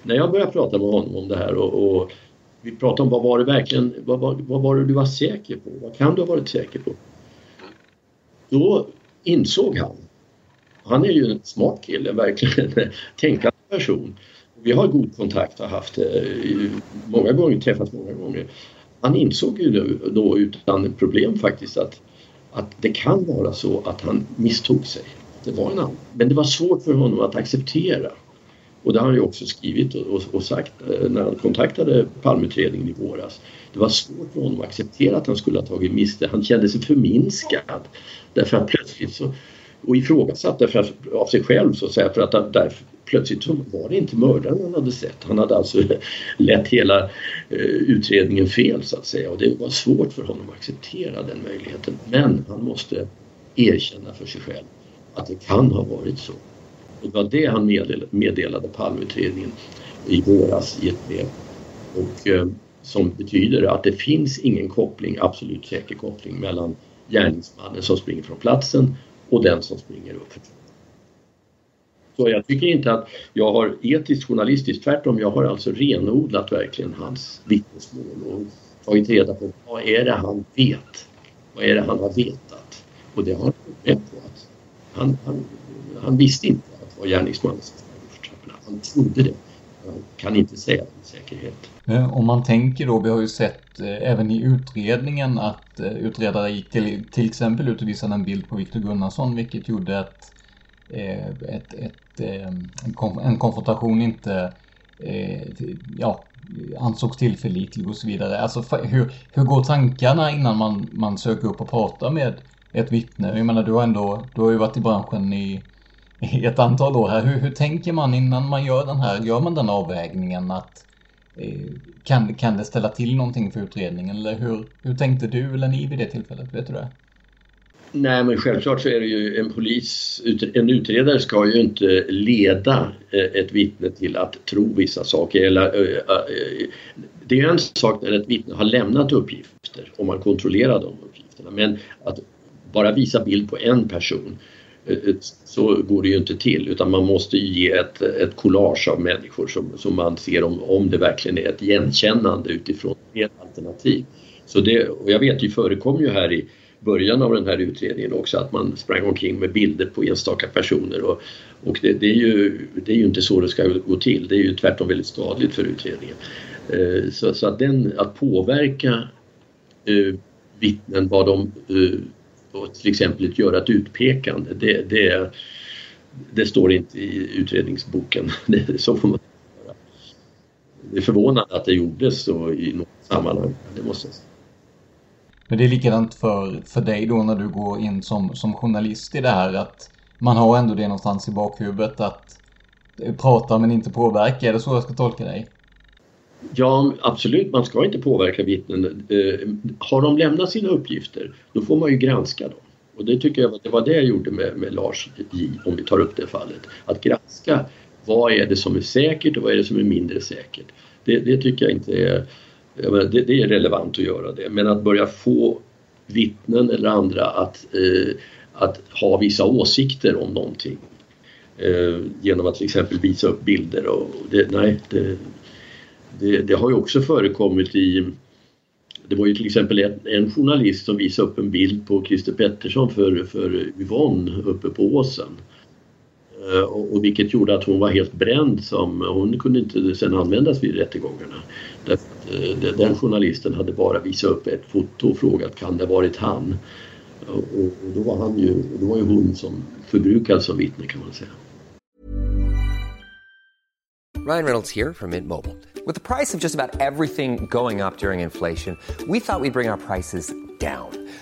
När jag började prata med honom om det här och, och vi pratade om vad var det verkligen, vad, vad, vad var det du var säker på? Vad kan du ha varit säker på? Då insåg han han är ju en smart kille, verkligen en tänkande person. Vi har god kontakt, och har haft eh, många gånger, träffats många gånger. Han insåg ju då utan problem faktiskt att, att det kan vara så att han misstog sig. Det var en annan. Men det var svårt för honom att acceptera. Och det har han ju också skrivit och, och sagt eh, när han kontaktade Palmeutredningen i våras. Det var svårt för honom att acceptera att han skulle ha tagit miste. Han kände sig förminskad. Därför att plötsligt så och ifrågasatt därför att, av sig själv så att säga för att därför, plötsligt var det inte mördaren han hade sett. Han hade alltså lett hela eh, utredningen fel så att säga och det var svårt för honom att acceptera den möjligheten. Men han måste erkänna för sig själv att det kan ha varit så. Och det var det han meddelade, meddelade Palmeutredningen i våras i ett brev. Och, eh, som betyder att det finns ingen koppling, absolut säker koppling mellan gärningsmannen som springer från platsen och den som springer upp. Så jag tycker inte att jag har etiskt journalistiskt, tvärtom jag har alltså renodlat verkligen hans vittnesmål och tagit reda på vad är det han vet? Vad är det han har vetat? Och det har han med på att han, han, han visste inte att det var gärningsmannen som Han trodde det. Han kan inte säga det med säkerhet. Eh, om man tänker då, vi har ju sett eh, även i utredningen att eh, utredare gick till, till exempel ut och visade en bild på Viktor Gunnarsson vilket gjorde att Eh, ett, ett, eh, en konfrontation inte eh, ja, ansågs tillförlitlig och så vidare. Alltså hur, hur går tankarna innan man, man söker upp och pratar med ett vittne? Jag menar du har ändå, du har ju varit i branschen i, i ett antal år här. Hur, hur tänker man innan man gör den här, gör man den avvägningen att kan, kan det ställa till någonting för utredningen eller hur, hur tänkte du eller ni vid det tillfället? Vet du det? Nej men självklart så är det ju en polis, en utredare ska ju inte leda eh, ett vittne till att tro vissa saker. Eller, eh, eh, det är en sak när ett vittne har lämnat uppgifter och man kontrollerar de uppgifterna men att bara visa bild på en person så går det ju inte till utan man måste ge ett, ett collage av människor som, som man ser om, om det verkligen är ett igenkännande utifrån ett alternativ. Så det, och jag vet det förekom ju här i början av den här utredningen också att man sprang omkring med bilder på enstaka personer och, och det, det, är ju, det är ju inte så det ska gå till. Det är ju tvärtom väldigt skadligt för utredningen. Eh, så, så, att, den, att påverka eh, vittnen vad de eh, till exempel att göra ett utpekande, det, det, det står inte i utredningsboken. Det, så får man göra. Det är förvånande att det gjordes så i något sammanhang, det måste jag säga. Men det är likadant för, för dig då när du går in som, som journalist i det här att man har ändå det någonstans i bakhuvudet att prata men inte påverka. Är det så jag ska tolka dig? Ja, absolut. Man ska inte påverka vittnen. Eh, har de lämnat sina uppgifter, då får man ju granska dem. Och det tycker jag det var det jag gjorde med, med Lars J, om vi tar upp det fallet. Att granska vad är det som är säkert och vad är det som är mindre säkert. Det, det tycker jag inte är, menar, det, det, är relevant att göra det. Men att börja få vittnen eller andra att, eh, att ha vissa åsikter om någonting eh, genom att till exempel visa upp bilder och det, nej, det, det, det, har ju också förekommit i det var ju till exempel en, en, journalist som visade upp en bild på Christer Pettersson för, för Yvonne uppe på åsen. Eh, och, och vilket gjorde att hon var helt bränd som hon kunde inte sen användas vid rättegångarna. Därför Eh, den journalisten hade bara visat upp ett foto och frågat kan det varit han? Och, då var han ju, då var ju hon som förbrukad som vittne kan man säga. Ryan Reynolds här från Mint Mobile. Med priset på nästan allt som går upp under inflationen, trodde vi att vi skulle bring våra priser. down.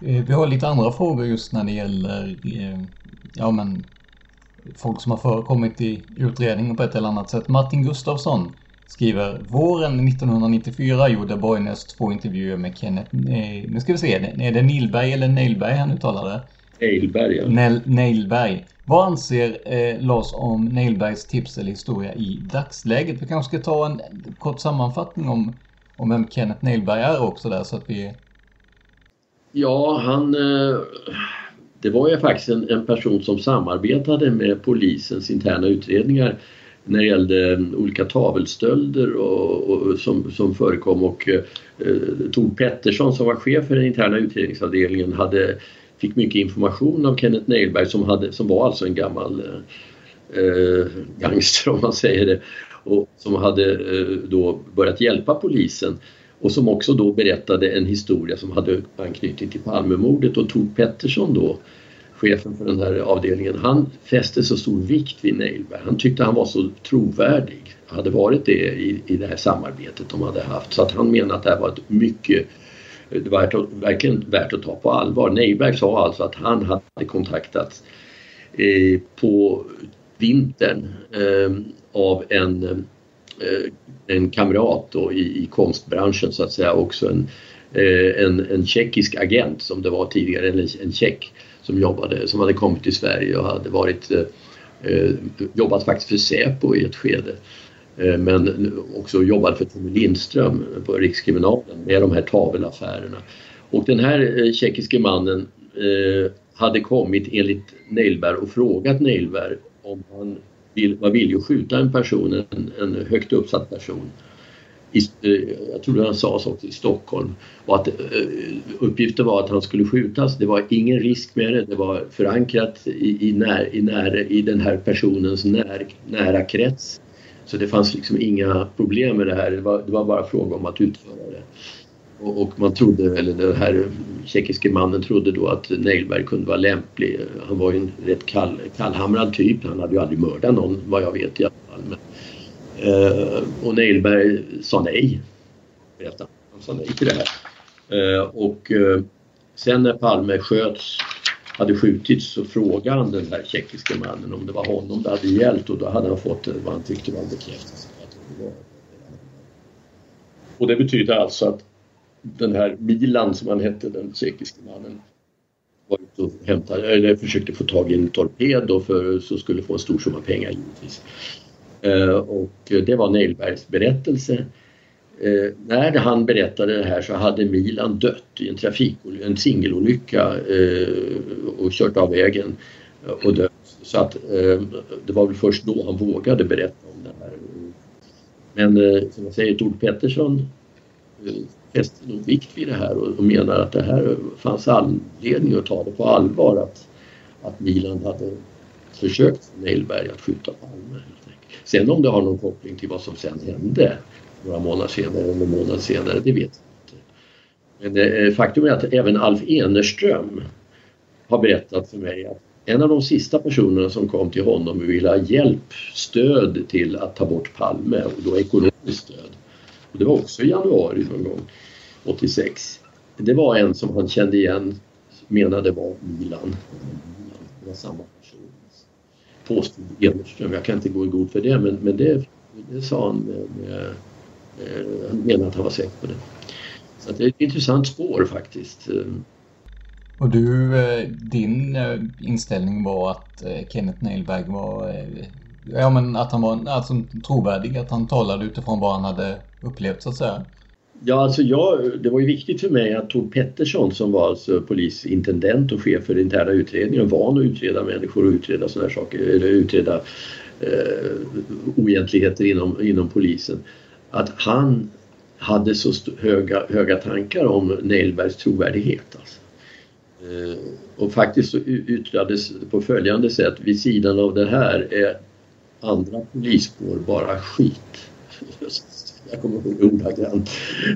Vi har lite andra frågor just när det gäller eh, ja, men, folk som har förekommit i utredningen på ett eller annat sätt. Martin Gustafsson skriver Våren 1994 gjorde Borgnäs två intervjuer med Kenneth, eh, nu ska vi se, är det Nilberg eller Nailberg han uttalar det? Nailberg, ja. Nail, Nailberg. Vad anser eh, Lars om Nailbergs tips eller historia i dagsläget? Vi kanske ska ta en kort sammanfattning om, om vem Kenneth Nailberg är också där så att vi... Ja, han... Eh, det var ju faktiskt en, en person som samarbetade med polisens interna utredningar när det gällde mm, olika tavelstölder och, och som, som förekom och eh, Tor Pettersson som var chef för den interna utredningsavdelningen hade, fick mycket information av Kenneth Neilberg som, hade, som var alltså en gammal eh, eh, gangster om man säger det och som hade eh, då börjat hjälpa polisen och som också då berättade en historia som hade anknytning till Palmemordet och Tor Pettersson då chefen för den här avdelningen, han fäste så stor vikt vid Nailberg. Han tyckte han var så trovärdig, hade varit det i, i det här samarbetet de hade haft. Så att han menade att det här var ett mycket, det var verkligen värt att ta på allvar. Nailberg sa alltså att han hade kontaktats eh, på vintern eh, av en, eh, en kamrat då i, i konstbranschen så att säga, också en, eh, en, en tjeckisk agent som det var tidigare, en, en tjeck som jobbade, som hade kommit till Sverige och hade varit, eh, eh, jobbat faktiskt för Säpo i ett skede. Eh, men också jobbat för Tommy Lindström på Rikskriminalen med de här tavelaffärerna. Och den här eh, tjeckiske mannen eh, hade kommit enligt Neilberg och frågat Neilberg om han vill, var villig att skjuta en person, en, en högt uppsatt person i, eh, jag tror han sa så också, i Stockholm. Och att eh, uppgiften var att han skulle skjutas. Det var ingen risk med det. Det var förankrat i, i, när, i, när, i den här personens när, nära krets. Så det fanns liksom inga problem med det här. Det var, det var bara fråga om att utföra det. Och, man trodde, eller den här tjeckiske mannen trodde då att Nailberg kunde vara lämplig. Han var ju en rätt kall, kallhamrad typ. Han hade ju aldrig mördat någon vad jag vet i alla fall. Men, Eh, och Nailberg sa nej. Han sa nej till det här. Eh, och eh, sen när Palme sköts hade skjutits så frågade han den här tjeckiske mannen om det var honom det hade gällt och då hade han fått eh, vad han tyckte var en bekräftelse Och det betyder alltså att den här Milan som han hette, den tjeckiske mannen, var ute och hämtade, eller försökte få tag i en torped för så skulle få en stor summa pengar givetvis. Eh, och det var Neilbergs berättelse. Eh, när han berättade det här så hade Milan dött i en trafikolycka, en singelolycka eh, och kört av vägen och dött. Så att eh, det var väl först då han vågade berätta om det här. Men eh, som jag säger, Tord Pettersson eh, fäster nog vikt vid det här och, och menar att det här fanns anledning att ta det på allvar att, att Milan hade försökt Nailberg att skjuta Palme. Sen om det har någon koppling till vad som sen hände några månader senare eller någon månad senare, det vet jag inte. Men eh, faktum är att även Alf Enerström har berättat för mig att en av de sista personerna som kom till honom och ville ha hjälp, stöd till att ta bort Palme och då ekonomiskt stöd. Det var också i januari någon gång, 86. Det var en som han kände igen, menade var Milan. Det var samma person. Påstod Enerström, jag kan inte gå i god för det men, men det, det sa han med, med eh, han menade att han var säker på det. Så det är ett intressant spår faktiskt. Och du, eh, din eh, inställning var att Kenneth Nailberg var, ja men att han var alltså, trovärdig, att han talade utifrån vad han hade upplevt så att säga? Ja, alltså jag, det var ju viktigt för mig att Tor Pettersson som var alltså polisintendent och chef för interna utredningar, van att utreda människor och utreda sådana här saker, eller utreda eh, oegentligheter inom, inom polisen att han hade så höga, höga tankar om Neilbergs trovärdighet. Alltså. Eh, och faktiskt så yttrades på följande sätt, vid sidan av det här är andra polisspår bara skit. Jag kommer ihåg ordagrant.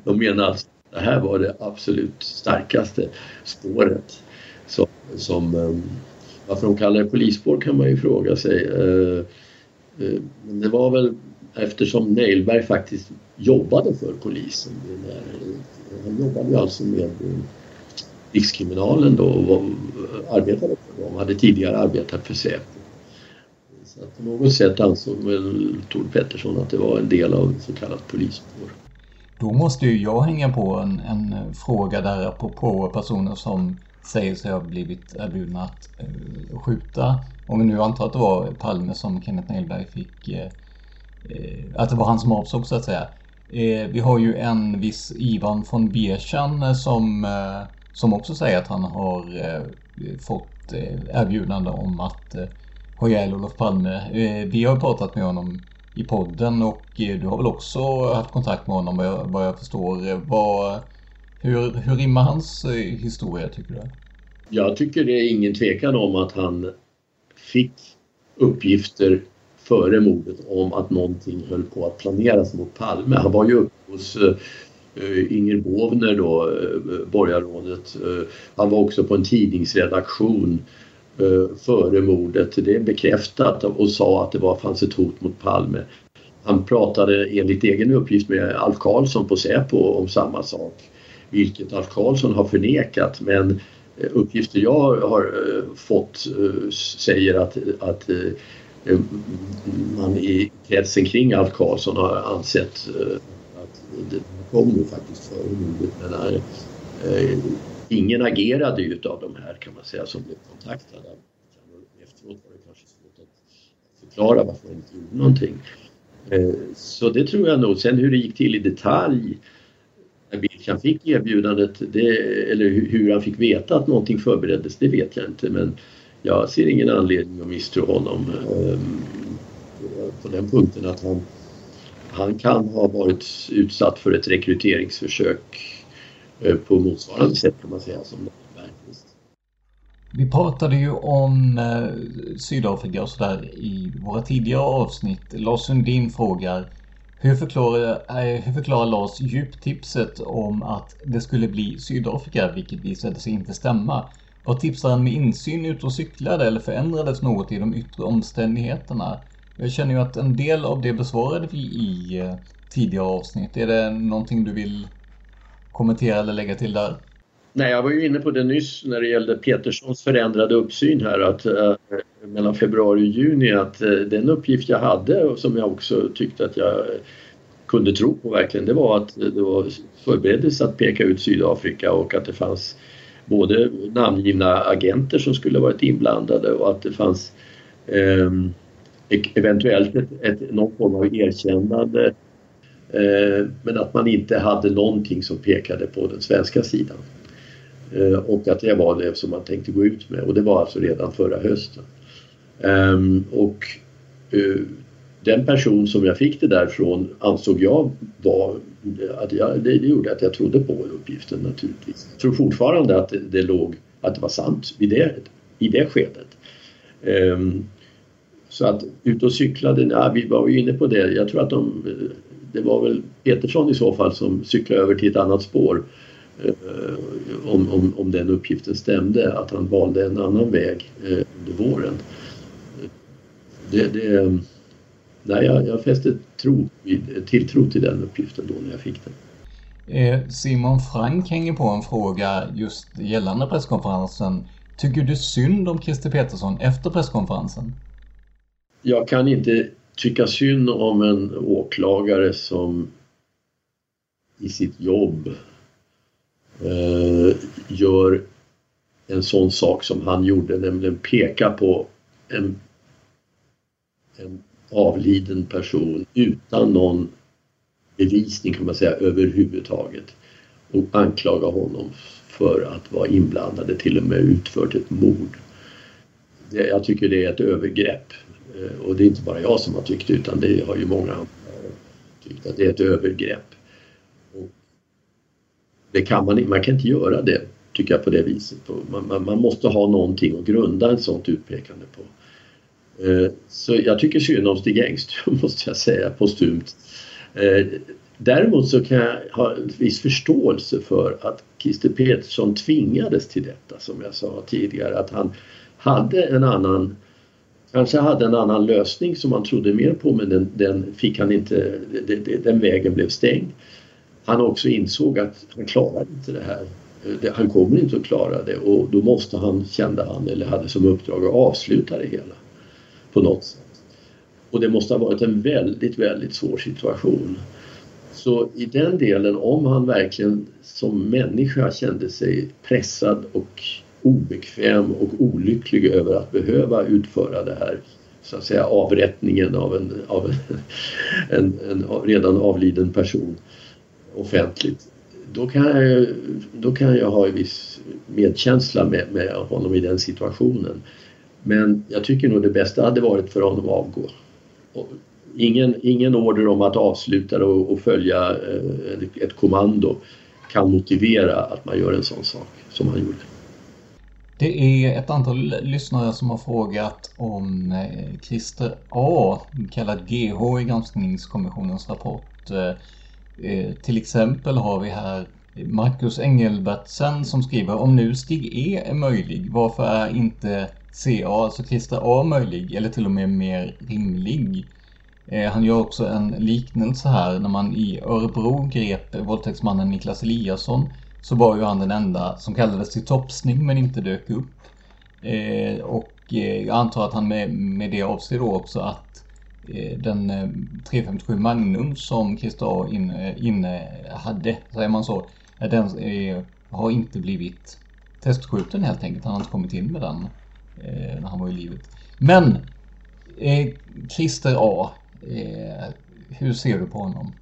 De menar att det här var det absolut starkaste spåret. Som, som, ehm, varför de kallar det polisspår kan man ju fråga sig. Eh, eh, men det var väl eftersom Nailberg faktiskt jobbade för polisen. Eh, han jobbade ju alltså med Rikskriminalen då och arbetade för dem, hade tidigare arbetat för Säpo. Att på något sätt ansåg väl Tord Pettersson att det var en del av så kallat polisspår. Då måste ju jag hänga på en, en fråga där på personer som säger sig ha blivit erbjudna att eh, skjuta. Om vi nu antar att det var Palme som Kenneth Nailberg fick eh, eh, att det var han som avsåg så att säga. Eh, vi har ju en viss Ivan von Bierchan eh, som, eh, som också säger att han har eh, fått erbjudande om att ha ihjäl Olof Palme. Eh, vi har pratat med honom i podden och eh, du har väl också haft kontakt med honom vad jag, förstår. Eh, vad, hur, hur rimmar hans historia tycker du? Jag tycker det är ingen tvekan om att han fick uppgifter före mordet om att någonting höll på att planeras mot Palme. Han var ju uppe hos Inger Båvner då, borgarrådet. Han var också på en tidningsredaktion Eh, före mordet. Det är bekräftat och sa att det var, fanns ett hot mot Palme. Han pratade enligt egen uppgift med Alf Karlsson på Säpo om samma sak. Vilket Alf Karlsson har förnekat men eh, uppgifter jag har eh, fått säger att, att man i kretsen kring Alf Karlsson har ansett att det kom ju faktiskt före mordet ingen agerade ju utav de här kan man säga som blev kontaktade. Efteråt var det kanske svårt att förklara varför man inte gjorde någonting. Eh, så det tror jag nog. Sen hur det gick till i detalj när Birkan fick erbjudandet det, eller hur han fick veta att någonting förbereddes det vet jag inte men jag ser ingen anledning att misstro honom ehm, på den punkten att han, han kan ha varit utsatt för ett rekryteringsförsök Eh, på motsvarande sätt kan man säga som Bergqvist. Vi pratade ju om eh, Sydafrika och sådär i våra tidigare avsnitt. Lars Sundin frågar hur förklarar, eh, hur förklarar Lars djuptipset om att det skulle bli Sydafrika, vilket visade sig inte stämma? Var tipsaren med insyn ute och cyklade eller förändrades något i de yttre omständigheterna? Jag känner ju att en del av det besvarade vi i tidigare avsnitt. Är det någonting du vill kommentera eller lägga till där? Nej, jag var ju inne på det nyss när det gällde Peterssons förändrade uppsyn här att eh, mellan februari och juni att eh, den uppgift jag hade och som jag också tyckte att jag kunde tro på verkligen det var att det var förbereddes att peka ut Sydafrika och att det fanns både namngivna agenter som skulle varit inblandade och att det fanns eh, eventuellt ett, ett, någon form av erkännande Eh, men att man inte hade någonting som pekade på den svenska sidan. Eh, och att det var det som man tänkte gå ut med och det var alltså redan förra hösten. Ehm, och eh, den person som jag fick det därifrån ansåg jag var att jag, det, gjorde att jag trodde på uppgiften naturligtvis. Jag tror fortfarande att det, låg, att det var sant vid det, i det skedet. Ehm, så att ut och cyklade, ja vi var ju inne på det. Jag tror att de, det var väl Petersson i så fall som cyklade över till ett annat spår. Uh, om, om, om den uppgiften stämde, att han valde en annan väg uh, under våren. Det, det, nej, jag, jag fäste tro, tilltro till den uppgiften då när jag fick den. Eh, Simon Frank hänger på en fråga just gällande presskonferensen. Tycker du synd om Christer Petersson efter presskonferensen? Jag kan inte tycka synd om en åklagare som i sitt jobb eh, gör en sån sak som han gjorde, nämligen peka på en, en avliden person utan någon bevisning kan man säga överhuvudtaget och anklaga honom för att vara inblandade, till och med utfört ett mord. Jag tycker det är ett övergrepp Eh, och det är inte bara jag som har tyckt utan det har ju många tyckt att det är ett övergrepp. Och det kan man, man kan inte göra det tycker jag på det viset. Man, man, man måste ha någonting att grunda ett sådant utpekande på. Eh, så jag tycker synd om Stig Engström måste jag säga postumt. Eh, däremot så kan jag ha en viss förståelse för att Christer Petersson tvingades till detta som jag sa tidigare att han hade en annan kanske hade en annan lösning som han trodde mer på men den, den fick han inte, den vägen blev stängd. Han också insåg att han klarar inte det här. Han kommer inte att klara det och då måste han, kände han, eller hade som uppdrag att avsluta det hela på något sätt. Och det måste ha varit en väldigt, väldigt svår situation. Så i den delen, om han verkligen som människa kände sig pressad och obekväm och olycklig över att behöva utföra det här så att säga avrättningen av en, av en, en, en redan avliden person offentligt. Då kan jag, då kan jag ha en viss medkänsla med, med honom i den situationen. Men jag tycker nog det bästa hade varit för honom att avgå. Ingen, ingen order om att avsluta och, och följa eh, ett kommando kan motivera att man gör en sån sak som han gjorde. Det är ett antal lyssnare som har frågat om eh, Christer A, kallad GH i granskningskommissionens rapport. Eh, eh, till exempel har vi här Marcus Engelbertsen som skriver om nu Stig E är möjlig, varför är inte CA, alltså Christer A möjlig eller till och med mer rimlig? Han gör också en liknelse här när man i Örebro grep våldtäktsmannen Niklas Eliasson så var ju han den enda som kallades till topsning men inte dök upp. Eh, och eh, jag antar att han med, med det avser då också att eh, den eh, 357 Magnum som Christer A inne, inne hade, säger man så, den eh, har inte blivit testskjuten helt enkelt. Han har inte kommit in med den när han var i livet. Men Christer A Eh, hur ser du på honom?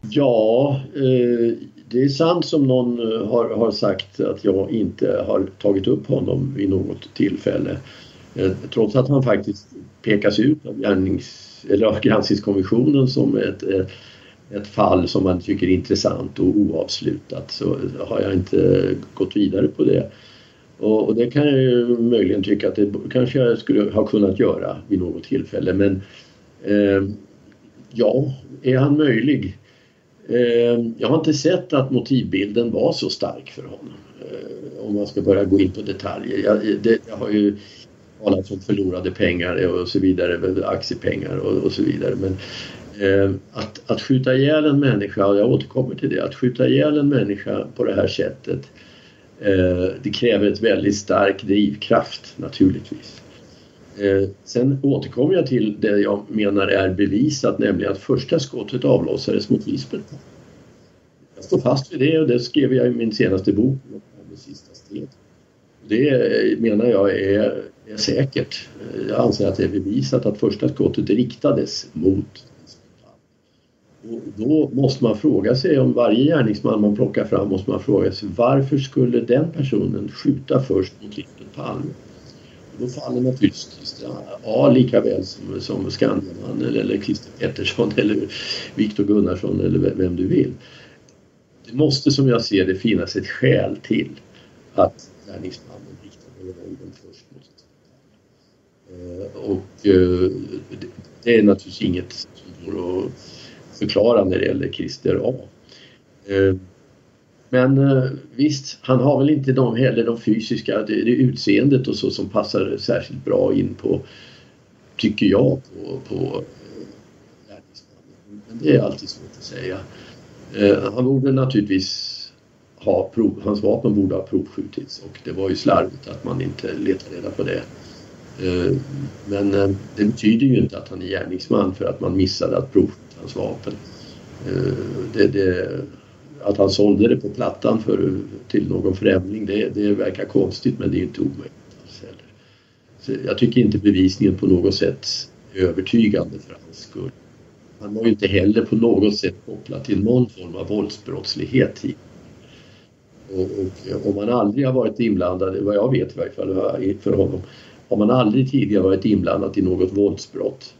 Ja, eh, det är sant som någon eh, har, sagt att jag inte har tagit upp honom vid något tillfälle. Eh, trots att han faktiskt pekas ut av, gärnings, eller av granskningskommissionen som ett, ett fall som man tycker är intressant och oavslutat så har jag inte gått vidare på det. Och, och det kan jag ju möjligen tycka att det kanske jag skulle ha kunnat göra vid något tillfälle men Eh, ja, är han möjlig? Ehm, jag har inte sett att motivbilden var så stark för honom. Eh, om man ska börja gå in på detaljer. Jag, det, jag har ju talat om förlorade pengar och så vidare, aktiepengar och, och så vidare. Men eh, att, att skjuta ihjäl en människa, och jag återkommer till det, att skjuta ihjäl en människa på det här sättet Eh, det kräver ett väldigt stark drivkraft naturligtvis. Eh, sen återkommer jag till det jag menar är bevisat, nämligen att första skottet avlossades mot Lisbeth. Jag står fast vid det och det skrev jag i min senaste bok, Det sista steget. Det menar jag är, är säkert. Jag anser att det är bevisat att första skottet riktades mot och då måste man fråga sig, om varje gärningsman man plockar fram måste man fråga sig varför skulle den personen skjuta först mot Lisbeth Palme? Då faller naturligtvis Christer eh, A lika väl som, som Skandiamannen eller, eller Christer Pettersson eller Viktor Gunnarsson eller vem du vill. Det måste som jag ser det finnas ett skäl till att gärningsmannen riktade revolvern först mot eh, Och eh, det är naturligtvis inget som går att förklara när det gäller Christer A. Men eh, visst, han har väl inte de heller de fysiska, det, det utseendet och så som passar särskilt bra in på, tycker jag, på, på eh, Men det är alltid svårt att säga. Eh, han borde naturligtvis ha prov, hans vapen borde ha provskjutits och det var ju slarvigt att man inte letade reda på det. Men det betyder ju inte att han är gärningsman för att man missade att provskjuta hans vapen. Det, det, att han sålde det på plattan för, till någon främling det, det verkar konstigt men det är inte omöjligt. Så jag tycker inte bevisningen på något sätt är övertygande för hans skull. Han var ju inte heller på något sätt kopplad till någon form av våldsbrottslighet. Och, och om man aldrig har varit inblandad, vad jag vet i varje fall för honom, har man aldrig tidigare varit inblandad i något våldsbrott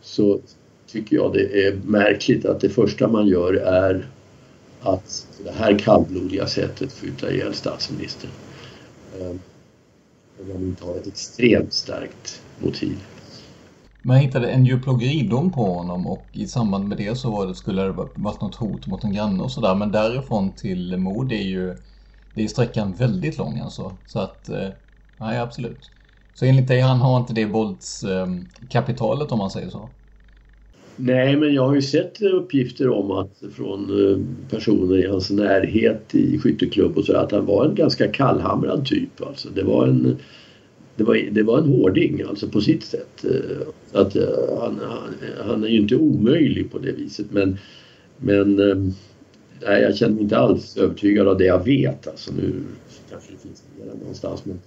så tycker jag det är märkligt att det första man gör är att på det här kallblodiga sättet skjuta ihjäl statsministern. Eh, om man inte har ett extremt starkt motiv. Man hittade en djurplågeridom på honom och i samband med det så var det, skulle det varit något hot mot en granne och sådär. Men därifrån till mord är ju det är sträckan väldigt lång alltså. Så att, eh, nej absolut. Så enligt dig, han har inte det våldskapitalet eh, om man säger så? Nej, men jag har ju sett uppgifter om att från eh, personer i hans närhet i skytteklubb och så att han var en ganska kallhamrad typ. Alltså det var en det var, det var en hårding alltså på sitt sätt. Eh, att, eh, han, han, han är ju inte omöjlig på det viset men, men nej, jag känner mig inte alls övertygad av det jag vet. Alltså nu kanske det finns mer någonstans men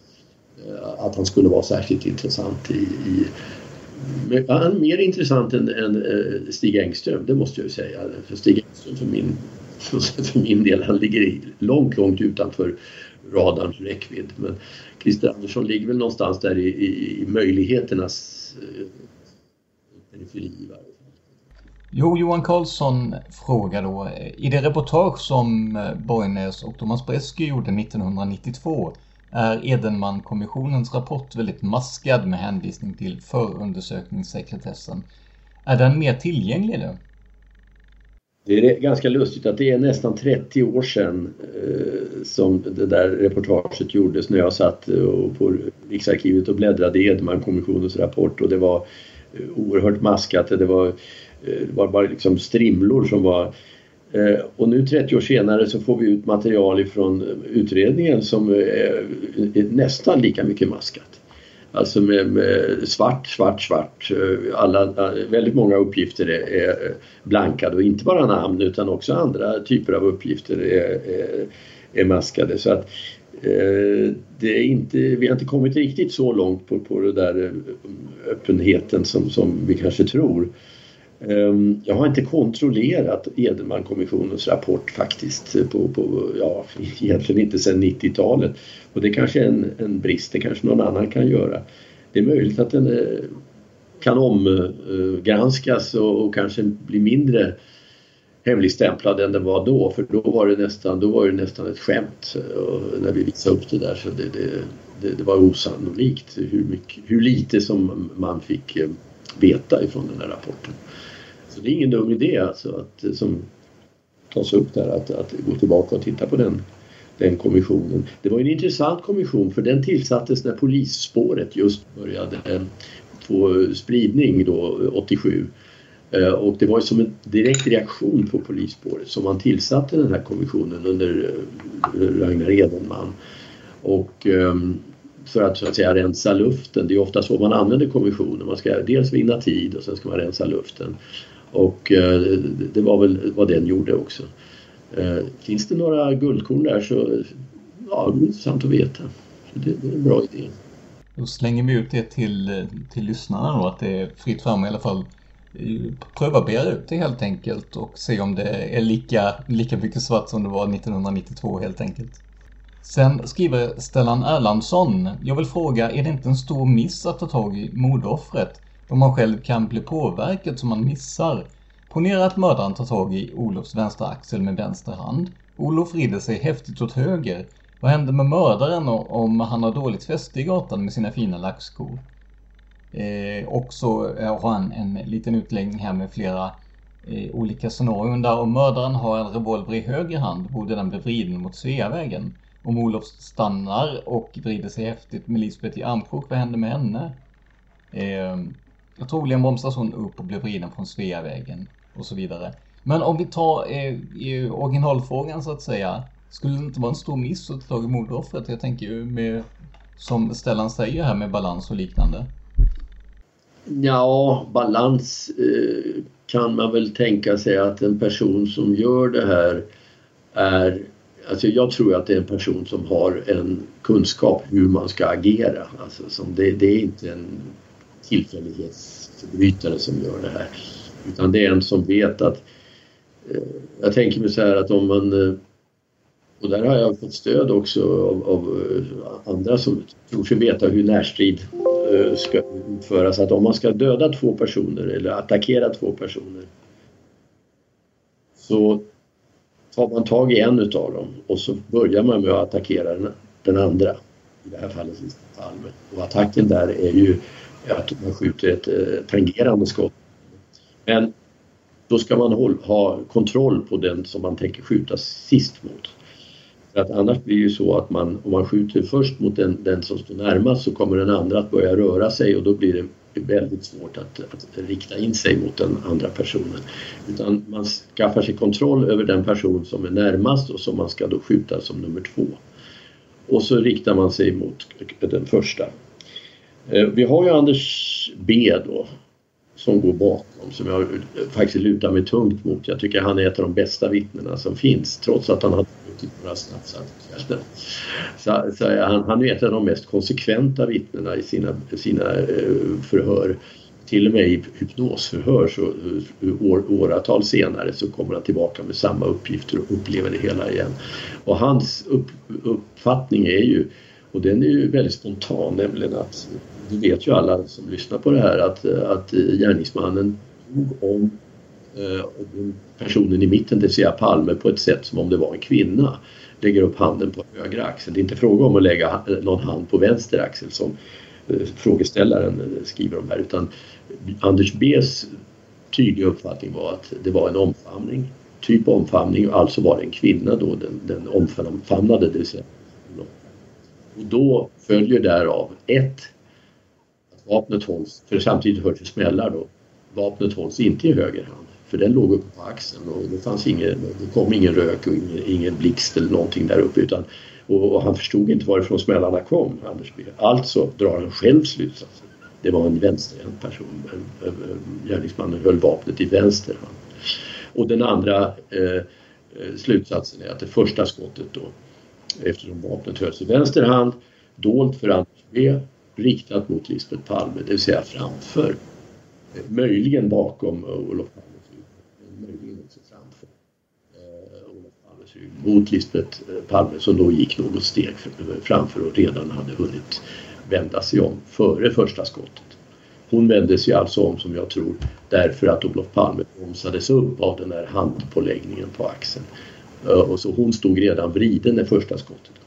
att han skulle vara särskilt intressant i, i han är mer intressant än, än eh, Stig Engström, det måste jag ju säga. För Stig Engström för min, för min del, han ligger långt, långt utanför radarns räckvidd. Men Christer Andersson ligger väl någonstans där i, i, i möjligheternas eh, periferi. Jo, Johan Karlsson frågar då, eh, i det reportage som Borgnäs och Thomas Bresky gjorde 1992 är Edenman-kommissionens rapport väldigt maskad med hänvisning till förundersökningssekretessen. Är den mer tillgänglig nu? Det är ganska lustigt att det är nästan 30 år sedan eh, som det där reportaget gjordes när jag satt eh, och på Riksarkivet och bläddrade i Edenmankommissionens rapport och det var eh, oerhört maskat. Det var, eh, det var bara liksom strimlor som var Eh, och nu 30 år senare så får vi ut material ifrån utredningen som eh, är nästan lika mycket maskat. Alltså med, med svart, svart, svart. Eh, alla, väldigt många uppgifter är, är, blankade och inte bara namn utan också andra typer av uppgifter är, är, är maskade. Så att, det är inte, vi har inte kommit riktigt så långt på, på den där öppenheten som, som vi kanske tror. Ehm, jag har inte kontrollerat Edenmankommissionens rapport faktiskt på, på, ja, egentligen inte sedan 90-talet. Och det kanske är en, en brist, det kanske någon annan kan göra. Det är möjligt att den eh, kan omgranskas och, och kanske bli mindre hemligstämplad än den var då för då var det nästan, då var det nästan ett skämt när vi visade upp det där så det, det, det, det var osannolikt hur, mycket, hur lite som man fick eh, veta ifrån den här rapporten. Så det är ingen dum idé alltså att, eh, som tas upp där att, att gå tillbaka och titta på den, den kommissionen. Det var en intressant kommission för den tillsattes när polisspåret just började få eh, spridning då eh, 87. Och det var som en direkt reaktion på polisspåret som man tillsatte den här kommissionen under Ragnar Edenman. Och ehm, för att så att säga rensa luften. Det är ofta så man använder kommissioner. Man ska dels vinna tid och sen ska man rensa luften. Och eh, det var väl vad den gjorde också. Eh, finns det några guldkorn där så ja, det är intressant att veta. Så det, det är en bra idé. Då slänger vi ut det till, till lyssnarna då att det är fritt fram i alla fall pröva begära ut det helt enkelt och se om det är lika, lika mycket svart som det var 1992 helt enkelt. Sen skriver Stellan Erlandsson, jag vill fråga, är det inte en stor miss att ta tag i mordoffret? Då man själv kan bli påverkad som man missar. Ponera att mördaren tar tag i Olofs vänstra axel med vänster hand. Olof vrider sig häftigt åt höger. Vad händer med mördaren om han har dåligt fäste i gatan med sina fina lackskor? Eh, och så eh, har han en liten utläggning här med flera eh, olika scenarion där om mördaren har en revolver i höger hand borde den bli vriden mot Sveavägen. Om Olof stannar och vrider sig häftigt med Lisbeth i armkrok, vad händer med henne? Eh, Eh, troligen bromsas hon upp och blir vriden från Sveavägen och så vidare. Men om vi tar eh, originalfrågan så att säga. Skulle det inte vara en stor miss att ta tag i mordoffret? Jag tänker ju med, som Stellan säger här med balans och liknande. Ja, balans eh, kan man väl tänka sig att en person som gör det här är Alltså jag tror att det är en person som har en kunskap hur man ska agera. Alltså som det, det är inte en tillfällighetsbrytare som gör det här. Utan det är en som vet att... Eh, jag tänker mig så här att om man... Eh, och där har jag fått stöd också av, av eh, andra som tror sig veta hur närstrid Eh, ska utföras att om man ska döda två personer eller attackera två personer så tar man tag i en utav dem och så börjar man med att attackera den, den andra. I det här fallet Palme. Och attacken där är ju att man skjuter ett eh, tangerande skott. Men då ska man ha kontroll på den som man tänker skjuta sist mot. För att annars blir det ju så att man, om man skjuter först mot den, den som står närmast så kommer den andra att börja röra sig och då blir det väldigt svårt att, att, rikta in sig mot den andra personen. Utan man skaffar sig kontroll över den person som är närmast och som man ska då skjuta som nummer två. Och så riktar man sig mot den första. Eh, vi har ju Anders B då som går bakom som jag faktiskt lutar mig tungt mot. Jag tycker han är ett av de bästa vittnena som finns trots att han har skjutit några snaps så, så han, han är ett av de mest konsekventa vittnena i sina, sina eh, förhör. Till och med i hypnosförhör så eh, år, åratal senare så kommer han tillbaka med samma uppgifter och upplever det hela igen. Och hans upp, uppfattning är ju, och den är ju väldigt spontan, nämligen att det vet ju alla som lyssnar på det här att, att gärningsmannen tog om eh, personen i mitten, det vill säga Palme, på ett sätt som om det var en kvinna. Lägger upp handen på högra axeln. Det är inte fråga om att lägga eh, någon hand på vänster axel som eh, frågeställaren eh, skriver om här utan Anders B's tydliga uppfattning var att det var en omfamning, typ omfamning och alltså var det en kvinna då den, den omfamnade, det vill säga och då följer därav ett vapnet hålls, för samtidigt hörs det smällar då, vapnet hålls inte i höger hand. För den låg uppe på axeln och det fanns ingen, det kom ingen rök och ingen, ingen blixt eller någonting där uppe utan och, och han förstod inte varifrån smällarna kom, Anders B. Alltså drar han själv slutsatsen. Det var en vänsterhänt person. Gärningsmannen höll vapnet i vänster hand. Och den andra eh, eh, slutsatsen är att det första skottet då, eftersom vapnet hölls i vänster hand, dolt för Anders B riktat mot Lisbeth Palme, det vill säga framför. Möjligen bakom Olof Palmes rygg, men möjligen också framför eh, Olof Palmes rygg mot Lisbeth eh, Palme som då gick något steg eh, framför och redan hade hunnit vända sig om före första skottet. Hon vände sig alltså om som jag tror därför att Olof Palme bromsades upp av den här handpåläggningen på axeln. Och så hon stod redan vriden när första skottet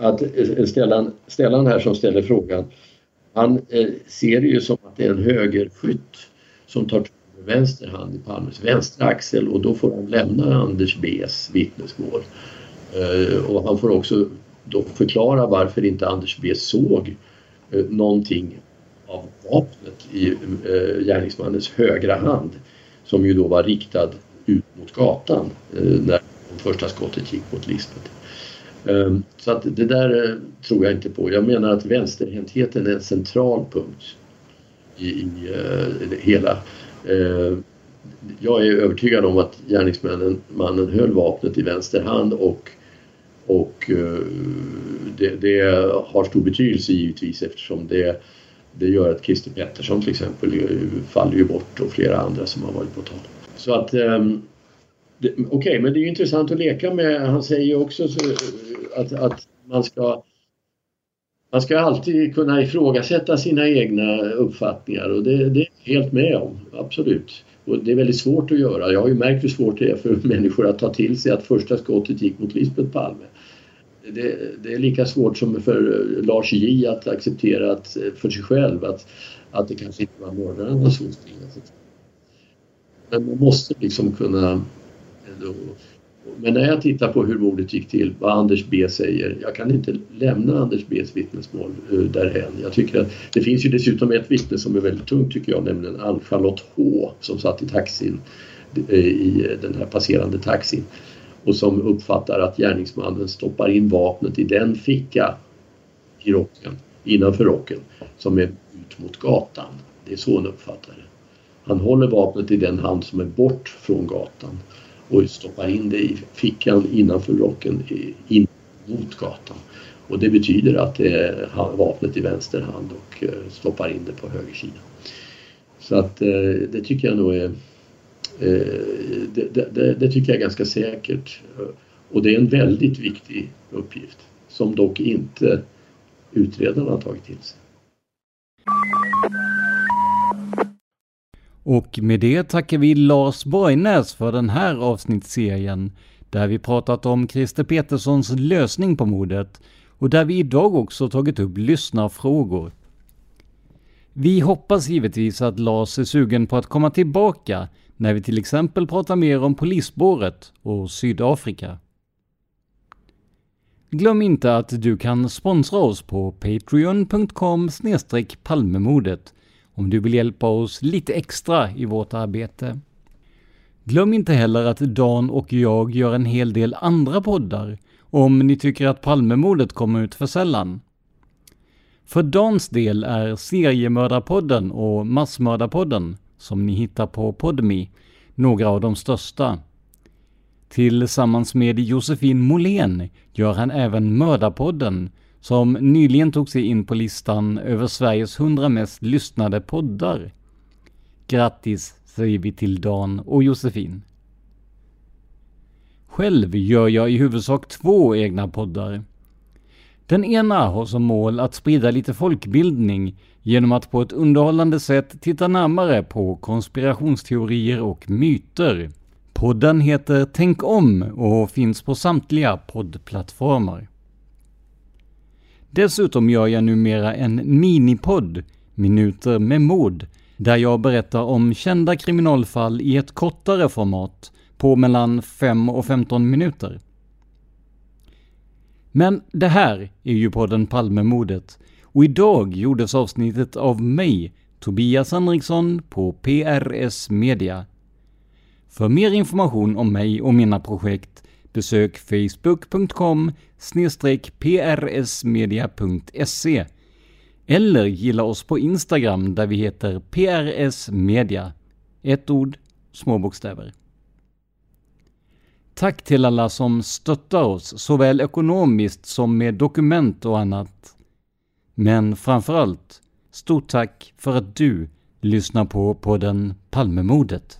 att Stellan, Stellan här som ställer frågan, han eh, ser det ju som att det är en högerskytt som tar med vänster hand i Palmes vänstra axel och då får han lämna Anders B's vittnesmål. Eh, och han får också då förklara varför inte Anders B såg eh, någonting av vapnet i eh, gärningsmannens högra hand som ju då var riktad ut mot gatan eh, när första skottet gick mot Lisbeth. Ehm, så att det där eh, tror jag inte på. Jag menar att vänsterhäntheten är en central punkt i, i eh, det hela. Eh, jag är övertygad om att gärningsmannen mannen höll vapnet i vänster hand och, och det, det, har stor betydelse givetvis eftersom det, det gör att Christer Pettersson till exempel faller ju bort och flera andra som har varit på tal. Så att ehm, Okej, okay, men det är ju intressant att leka med. Han säger ju också att, att man ska man ska alltid kunna ifrågasätta sina egna uppfattningar och det, det är jag helt med om, absolut. Och det är väldigt svårt att göra. Jag har ju märkt hur svårt det är för människor att ta till sig att första skottet gick mot Lisbeth Palme. Det, det, är lika svårt som för Lars J att acceptera att, för sig själv att, att det kanske inte var mördaren som. Men man måste liksom kunna men när jag tittar på hur mordet gick till, vad Anders B säger, jag kan inte lämna Anders Bs vittnesmål eh, därhen. Jag tycker att det finns ju dessutom ett vittne som är väldigt tungt tycker jag, nämligen Ann-Charlotte H som satt i taxin, eh, i den här passerande taxin och som uppfattar att gärningsmannen stoppar in vapnet i den ficka i rocken, innanför rocken, som är ut mot gatan. Det är så hon uppfattar det. Han håller vapnet i den hand som är bort från gatan och stoppar in det i fickan innanför rocken in mot gatan. Och det betyder att det är vapnet i vänster hand och eh, stoppar in det på höger sida. Så att eh, det tycker jag nog är eh, det, det, det, tycker jag är ganska säkert. Och det är en väldigt viktig uppgift som dock inte utredarna har tagit till sig. Och med det tackar vi Lars Borgnäs för den här avsnittsserien där vi pratat om Christer Peterssons lösning på mordet och där vi idag också tagit upp lyssnarfrågor. Vi hoppas givetvis att Lars är sugen på att komma tillbaka när vi till exempel pratar mer om polisspåret och Sydafrika. Glöm inte att du kan sponsra oss på patreon.com palmemodet om du vill hjälpa oss lite extra i vårt arbete. Glöm inte heller att Dan och jag gör en hel del andra poddar om ni tycker att Palmemordet kommer ut för sällan. För Dans del är Seriemördarpodden och Massmördarpodden, som ni hittar på Podmi, några av de största. Tillsammans med Josefin Molén gör han även Mördarpodden, som nyligen tog sig in på listan över Sveriges 100 mest lyssnade poddar. Grattis säger vi till Dan och Josefin. Själv gör jag i huvudsak två egna poddar. Den ena har som mål att sprida lite folkbildning genom att på ett underhållande sätt titta närmare på konspirationsteorier och myter. Podden heter Tänk om och finns på samtliga poddplattformar. Dessutom gör jag numera en minipodd, Minuter med mord, där jag berättar om kända kriminalfall i ett kortare format på mellan 5 och 15 minuter. Men det här är ju podden Palmemordet och idag gjordes avsnittet av mig, Tobias Henriksson på PRS Media. För mer information om mig och mina projekt besök facebook.com prsmedia.se eller gilla oss på Instagram där vi heter prsmedia. Ett ord, små bokstäver. Tack till alla som stöttar oss, såväl ekonomiskt som med dokument och annat. Men framförallt, stort tack för att du lyssnar på podden Palmemordet.